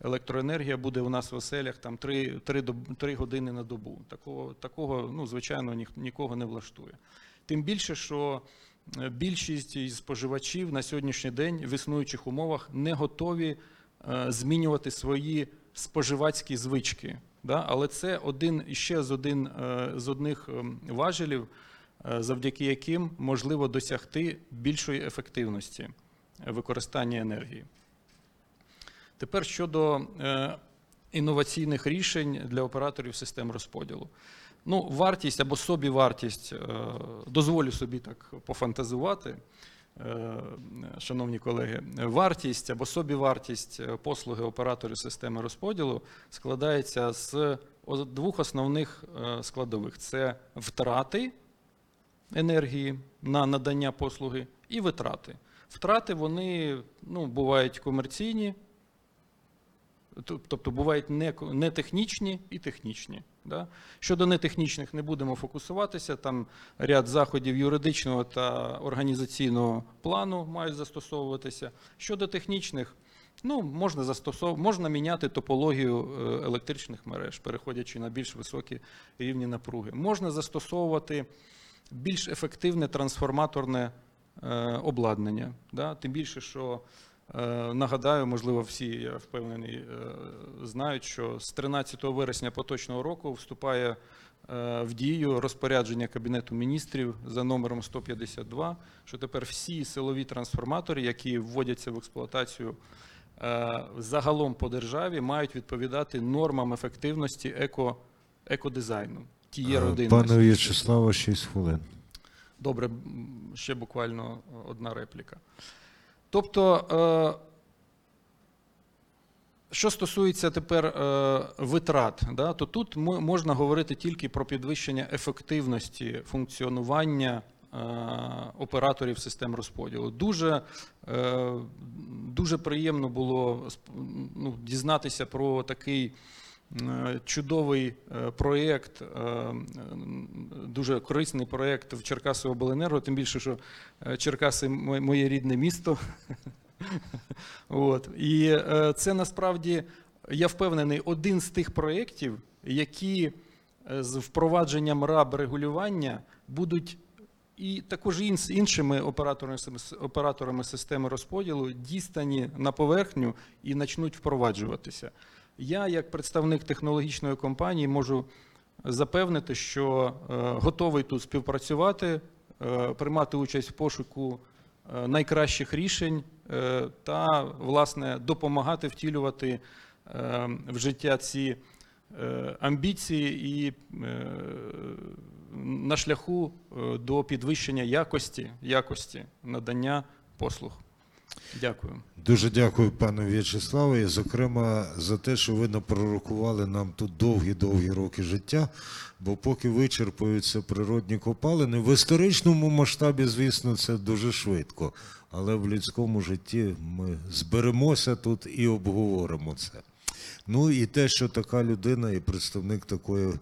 електроенергія буде у нас в оселях там 3, 3, 3 години на добу. Такого, такого ну, звичайно, ніх- нікого не влаштує. Тим більше, що е, більшість із споживачів на сьогоднішній день в існуючих умовах не готові змінювати свої споживацькі звички. Да? Але це один ще з один е, з одних ем, важелів, е, завдяки яким можливо досягти більшої ефективності використання енергії. Тепер щодо е, інноваційних рішень для операторів систем розподілу. Ну, вартість або собівартість, е, дозволю собі так пофантазувати, е, шановні колеги, вартість або собівартість е, послуги операторів системи розподілу складається з двох основних е, складових: це втрати енергії на надання послуги і витрати. Втрати вони ну, бувають комерційні, Тобто бувають не, не технічні і технічні. Да? Щодо нетехнічних не будемо фокусуватися, там ряд заходів юридичного та організаційного плану мають застосовуватися. Щодо технічних, ну, можна, застосов... можна міняти топологію е, електричних мереж, переходячи на більш високі рівні напруги. Можна застосовувати більш ефективне трансформаторне е, обладнання. Да? Тим більше, що Нагадаю, можливо, всі, я впевнений, е, знають, що з 13 вересня поточного року вступає е, в дію розпорядження Кабінету міністрів за номером 152, що тепер всі силові трансформатори, які вводяться в експлуатацію е, загалом по державі, мають відповідати нормам ефективності еко, екодизайну. Тіє родини. Пане В'ячеславе, 6 хвилин. Добре, ще буквально одна репліка. Тобто, е, Що стосується тепер е, витрат, то тут можна говорити тільки про підвищення ефективності функціонування е, операторів систем розподілу. Дуже, дуже приємно було ну, дізнатися про такий чудовий е, проєкт, е, дуже корисний проєкт в Черкаси Обленерго, тим більше, що е, Черкаси мо- моє рідне місто. От. І е, це насправді, я впевнений, один з тих проєктів, які е, з впровадженням раб регулювання будуть і також з іншими операторами, операторами системи розподілу дістані на поверхню і почнуть впроваджуватися. Я, як представник технологічної компанії, можу запевнити, що е, готовий тут співпрацювати, е, приймати участь в пошуку е, найкращих рішень та, власне, допомагати втілювати в життя ці амбіції і на шляху до підвищення якості, якості надання послуг. Дякую. Дуже дякую, пане В'ячеславе, і, зокрема, за те, що ви напророкували нам тут довгі-довгі роки життя, бо поки вичерпуються природні копалини, в історичному масштабі, звісно, це дуже швидко. Але в людському житті ми зберемося тут і обговоримо це. Ну і те, що така людина і представник такої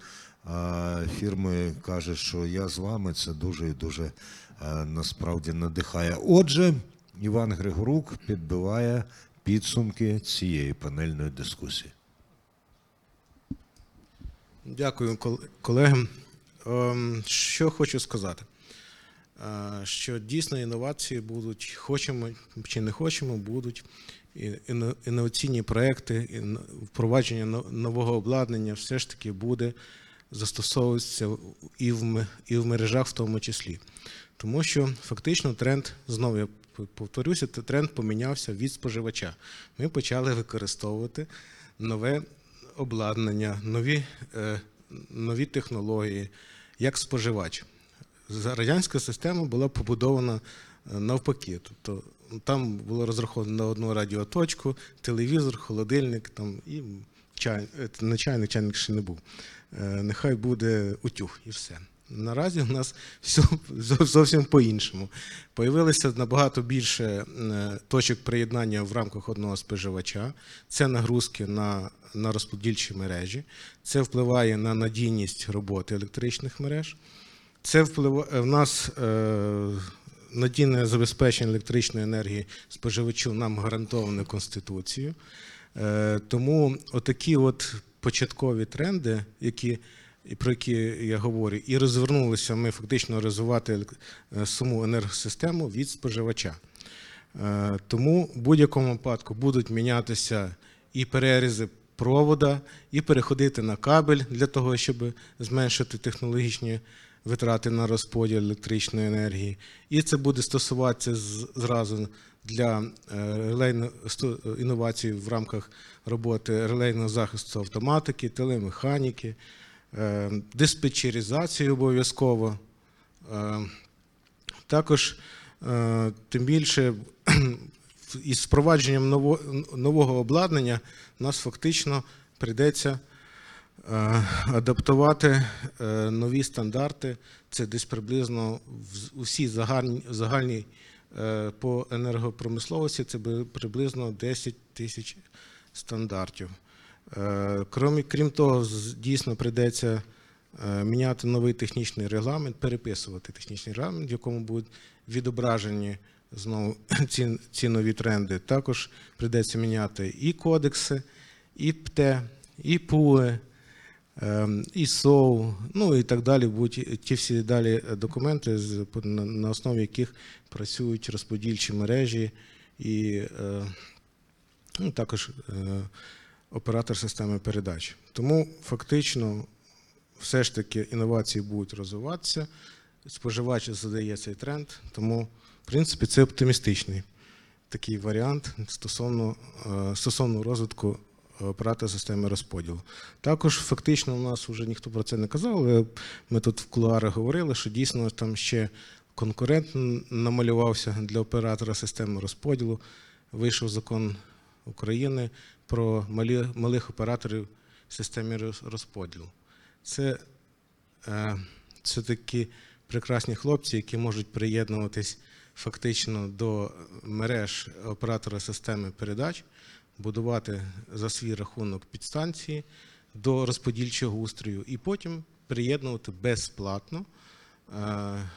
а, фірми каже, що я з вами, це дуже і дуже а, насправді надихає. Отже, Іван Григорук підбиває підсумки цієї панельної дискусії. Дякую, колеги. Ем, Що хочу сказати? Е, Що дійсно інновації будуть, хочемо чи не хочемо, будуть інноваційні проекти, впровадження нового обладнання все ж таки буде застосовуватися і в мережах в тому числі. Тому що фактично тренд, знову я повторюся, тренд помінявся від споживача. Ми почали використовувати нове обладнання, нові, е, нові технології як споживач. Радянська система була побудована е, навпаки. Тобто там було розраховано на одну радіоточку, телевізор, холодильник там, і чай, не чайник, чайник ще не був. Е, Нехай буде утюг і все. Наразі у нас все зовсім по-іншому. Появилося набагато більше е, точок приєднання в рамках одного споживача. Це нагрузки на, на розподільчі мережі, це впливає на надійність роботи електричних мереж. Це впливає в нас е, надійне забезпечення електричної енергії споживачу нам гарантоване Конституцією. Е, тому отакі от початкові тренди, які, про які я говорю, і розвернулися ми фактично розвивати е, саму енергосистему від споживача. Е, Тому в будь-якому випадку будуть мінятися і перерізи провода, і переходити на кабель для того, щоб зменшити технологічні витрати на розподіл електричної енергії. І це буде стосуватися зразу для е, релейно- інновацій в рамках роботи релейного захисту автоматики, телемеханіки, е, обов'язково. Е, також, е, тим більше, із впровадженням нового обладнання нас фактично прийдеться адаптувати нові стандарти. Це десь приблизно усі загальні, загальні по енергопромисловості, це приблизно 10 тисяч стандартів. Е, Крім, крім того, дійсно прийдеться е, міняти новий технічний регламент, переписувати технічний регламент, в якому будуть відображені знову ці, ці нові тренди. Також прийдеться міняти і кодекси, і ПТЕ, і ПУЕ, ем, і СОУ, ну і так далі, будуть ті всі далі документи, на, основі яких працюють розподільчі мережі і е, ну, також оператор системи передач. Тому фактично все ж таки інновації будуть розвиватися, споживач задає цей тренд, тому, в принципі, це оптимістичний такий варіант стосовно, е, стосовно розвитку оператора системи розподілу. Також фактично у нас вже ніхто про це не казав, але ми тут в кулуарах говорили, що дійсно там ще конкурент намалювався для оператора системи розподілу. Вийшов закон України про малі, малих операторів в системі розподілу. Це, е, це такі прекрасні хлопці, які можуть приєднуватись фактично до мереж оператора системи передач, будувати за свій рахунок підстанції до розподільчого устрою і потім приєднувати безплатно е,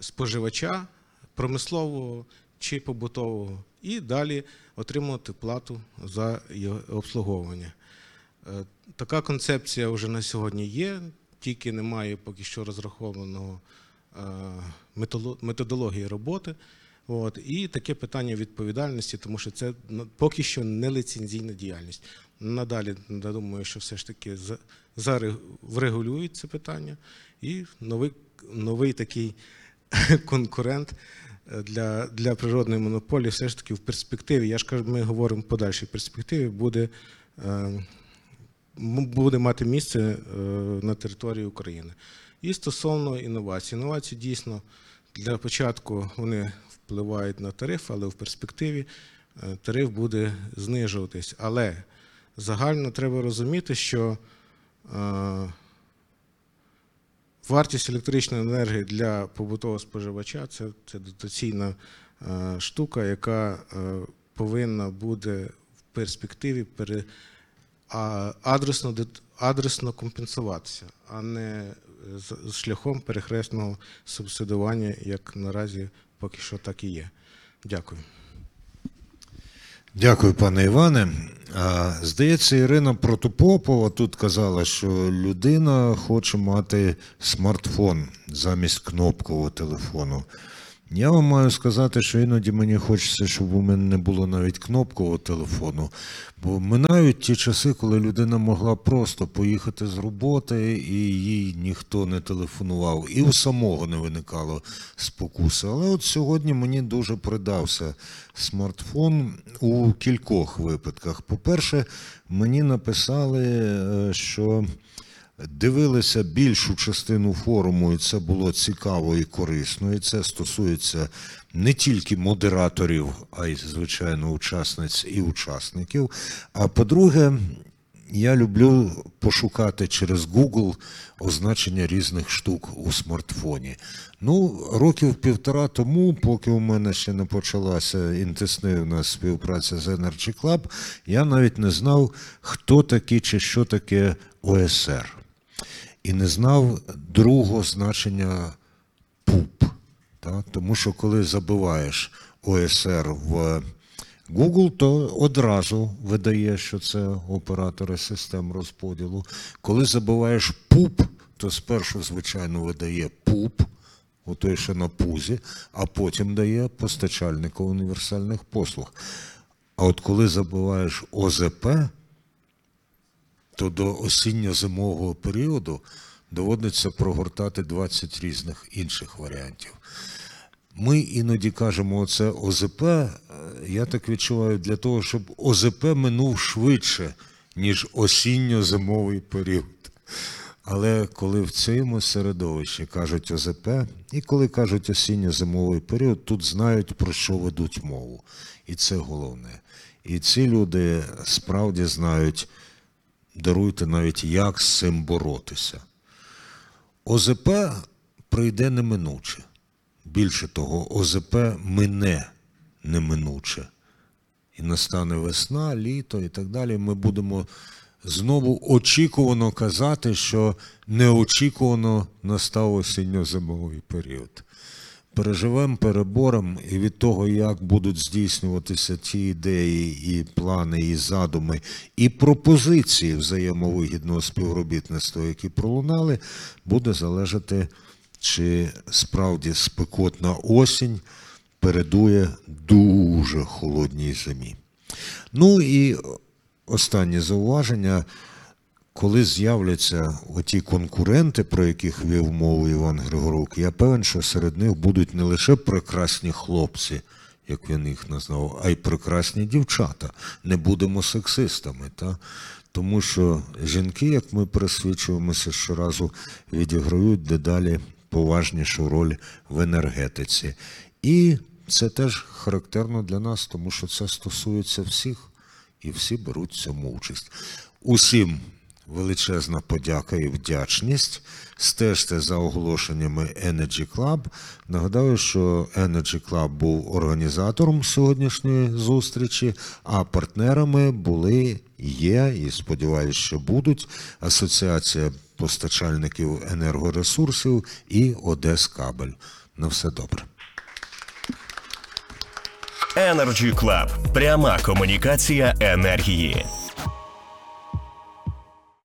споживача промислового чи побутового, і далі отримувати плату за обслуговування. Е, Така концепція вже на сьогодні є, тільки немає поки що розрахованого е, методології роботи. От, і таке питання відповідальності, тому що це поки що не лицензійна діяльність. Надалі, я думаю, що все ж таки врегулюють це питання, і новий, новий такий конкурент для, для природної монополії все ж таки в перспективі, я ж кажу, ми говоримо в подальшій перспективі, буде, е, буде мати місце е, на території України. І стосовно інновацій. Інновації дійсно для початку вони впливають на тариф, але в перспективі е, тариф буде знижуватись. Але загально треба розуміти, що Вартість електричної енергії для побутового споживача це, це дотаційна е, штука, яка е, повинна буде в перспективі пере, а, адресно, адресно компенсуватися, а не е, з- з шляхом перехресного субсидування, як наразі поки що так і є. Дякую. Дякую, пане Іване. Здається, Ірина Протопопова тут казала, що людина хоче мати смартфон замість кнопкового телефону. Я вам маю сказати, що іноді мені хочеться, щоб у мене не було навіть кнопкового телефону. Бо минають ті часи, коли людина могла просто поїхати з роботи, і їй ніхто не телефонував, і у самого не виникало спокуси. Але от сьогодні мені дуже придався смартфон у кількох випадках. По-перше, мені написали, е, що дивилися більшу частину форуму, і це було цікаво і корисно. І це стосується не тільки модераторів, а й, звичайно, учасниць і учасників. А по-друге, я люблю пошукати через Google означення різних штук у смартфоні. Ну, років півтора тому, поки у мене ще не почалася інтенсивна співпраця з Energy Club, я навіть не знав, хто такі чи що таке ОСР. І не знав другого значення ПУП. Та? Тому що коли забиваєш ОСР в Google, то одразу видає, що це оператори систем розподілу. Коли забиваєш ПУП, то спершу, звичайно, видає ПУП, отой, що на пузі, а потім дає постачальника універсальних послуг. А от коли забиваєш ОЗП, то до осінньо-зимового періоду доводиться прогортати 20 різних інших варіантів. Ми іноді кажемо, оце ОЗП. е, Я так відчуваю для того, щоб ОЗП минув швидше, ніж осінньо-зимовий період. Але коли в цьому середовищі кажуть ОЗП, і коли кажуть осінньо-зимовий період, тут знають, про що ведуть мову. І це головне. І ці люди справді знають, даруйте навіть, як з цим боротися. ОЗП прийде неминуче. Більше того, ОЗП мине неминуче. І настане весна, літо і так далі. Ми будемо знову очікувано казати, що неочікувано настав осінньо-зимовий період. Переживемо, переборемо, і від того, як будуть здійснюватися ті ідеї, і плани, і задуми, і пропозиції взаємовигідного співробітництва, які пролунали, буде залежати, чи справді спекотна осінь передує дуже холодній зимі. Ну і останнє зауваження. Коли з'являться оті конкуренти, про яких вів мову Іван Григорук, я певен, що серед них будуть не лише прекрасні хлопці, як він їх назвав, а й прекрасні дівчата. Не будемо сексистами. Та? Тому що жінки, як ми пересвідчуємося, щоразу відіграють дедалі поважнішу роль в енергетиці. І це теж характерно для нас, тому що це стосується всіх і всі беруть в цьому участь. Усім величезна подяка і вдячність. Стежте за оголошеннями Energy Club. Нагадаю, що Energy Club був організатором сьогоднішньої зустрічі, а партнерами були, є і сподіваюся, що будуть Асоціація постачальників енергоресурсів і Одескабель. На все добре. Energy Club. Пряма комунікація енергії.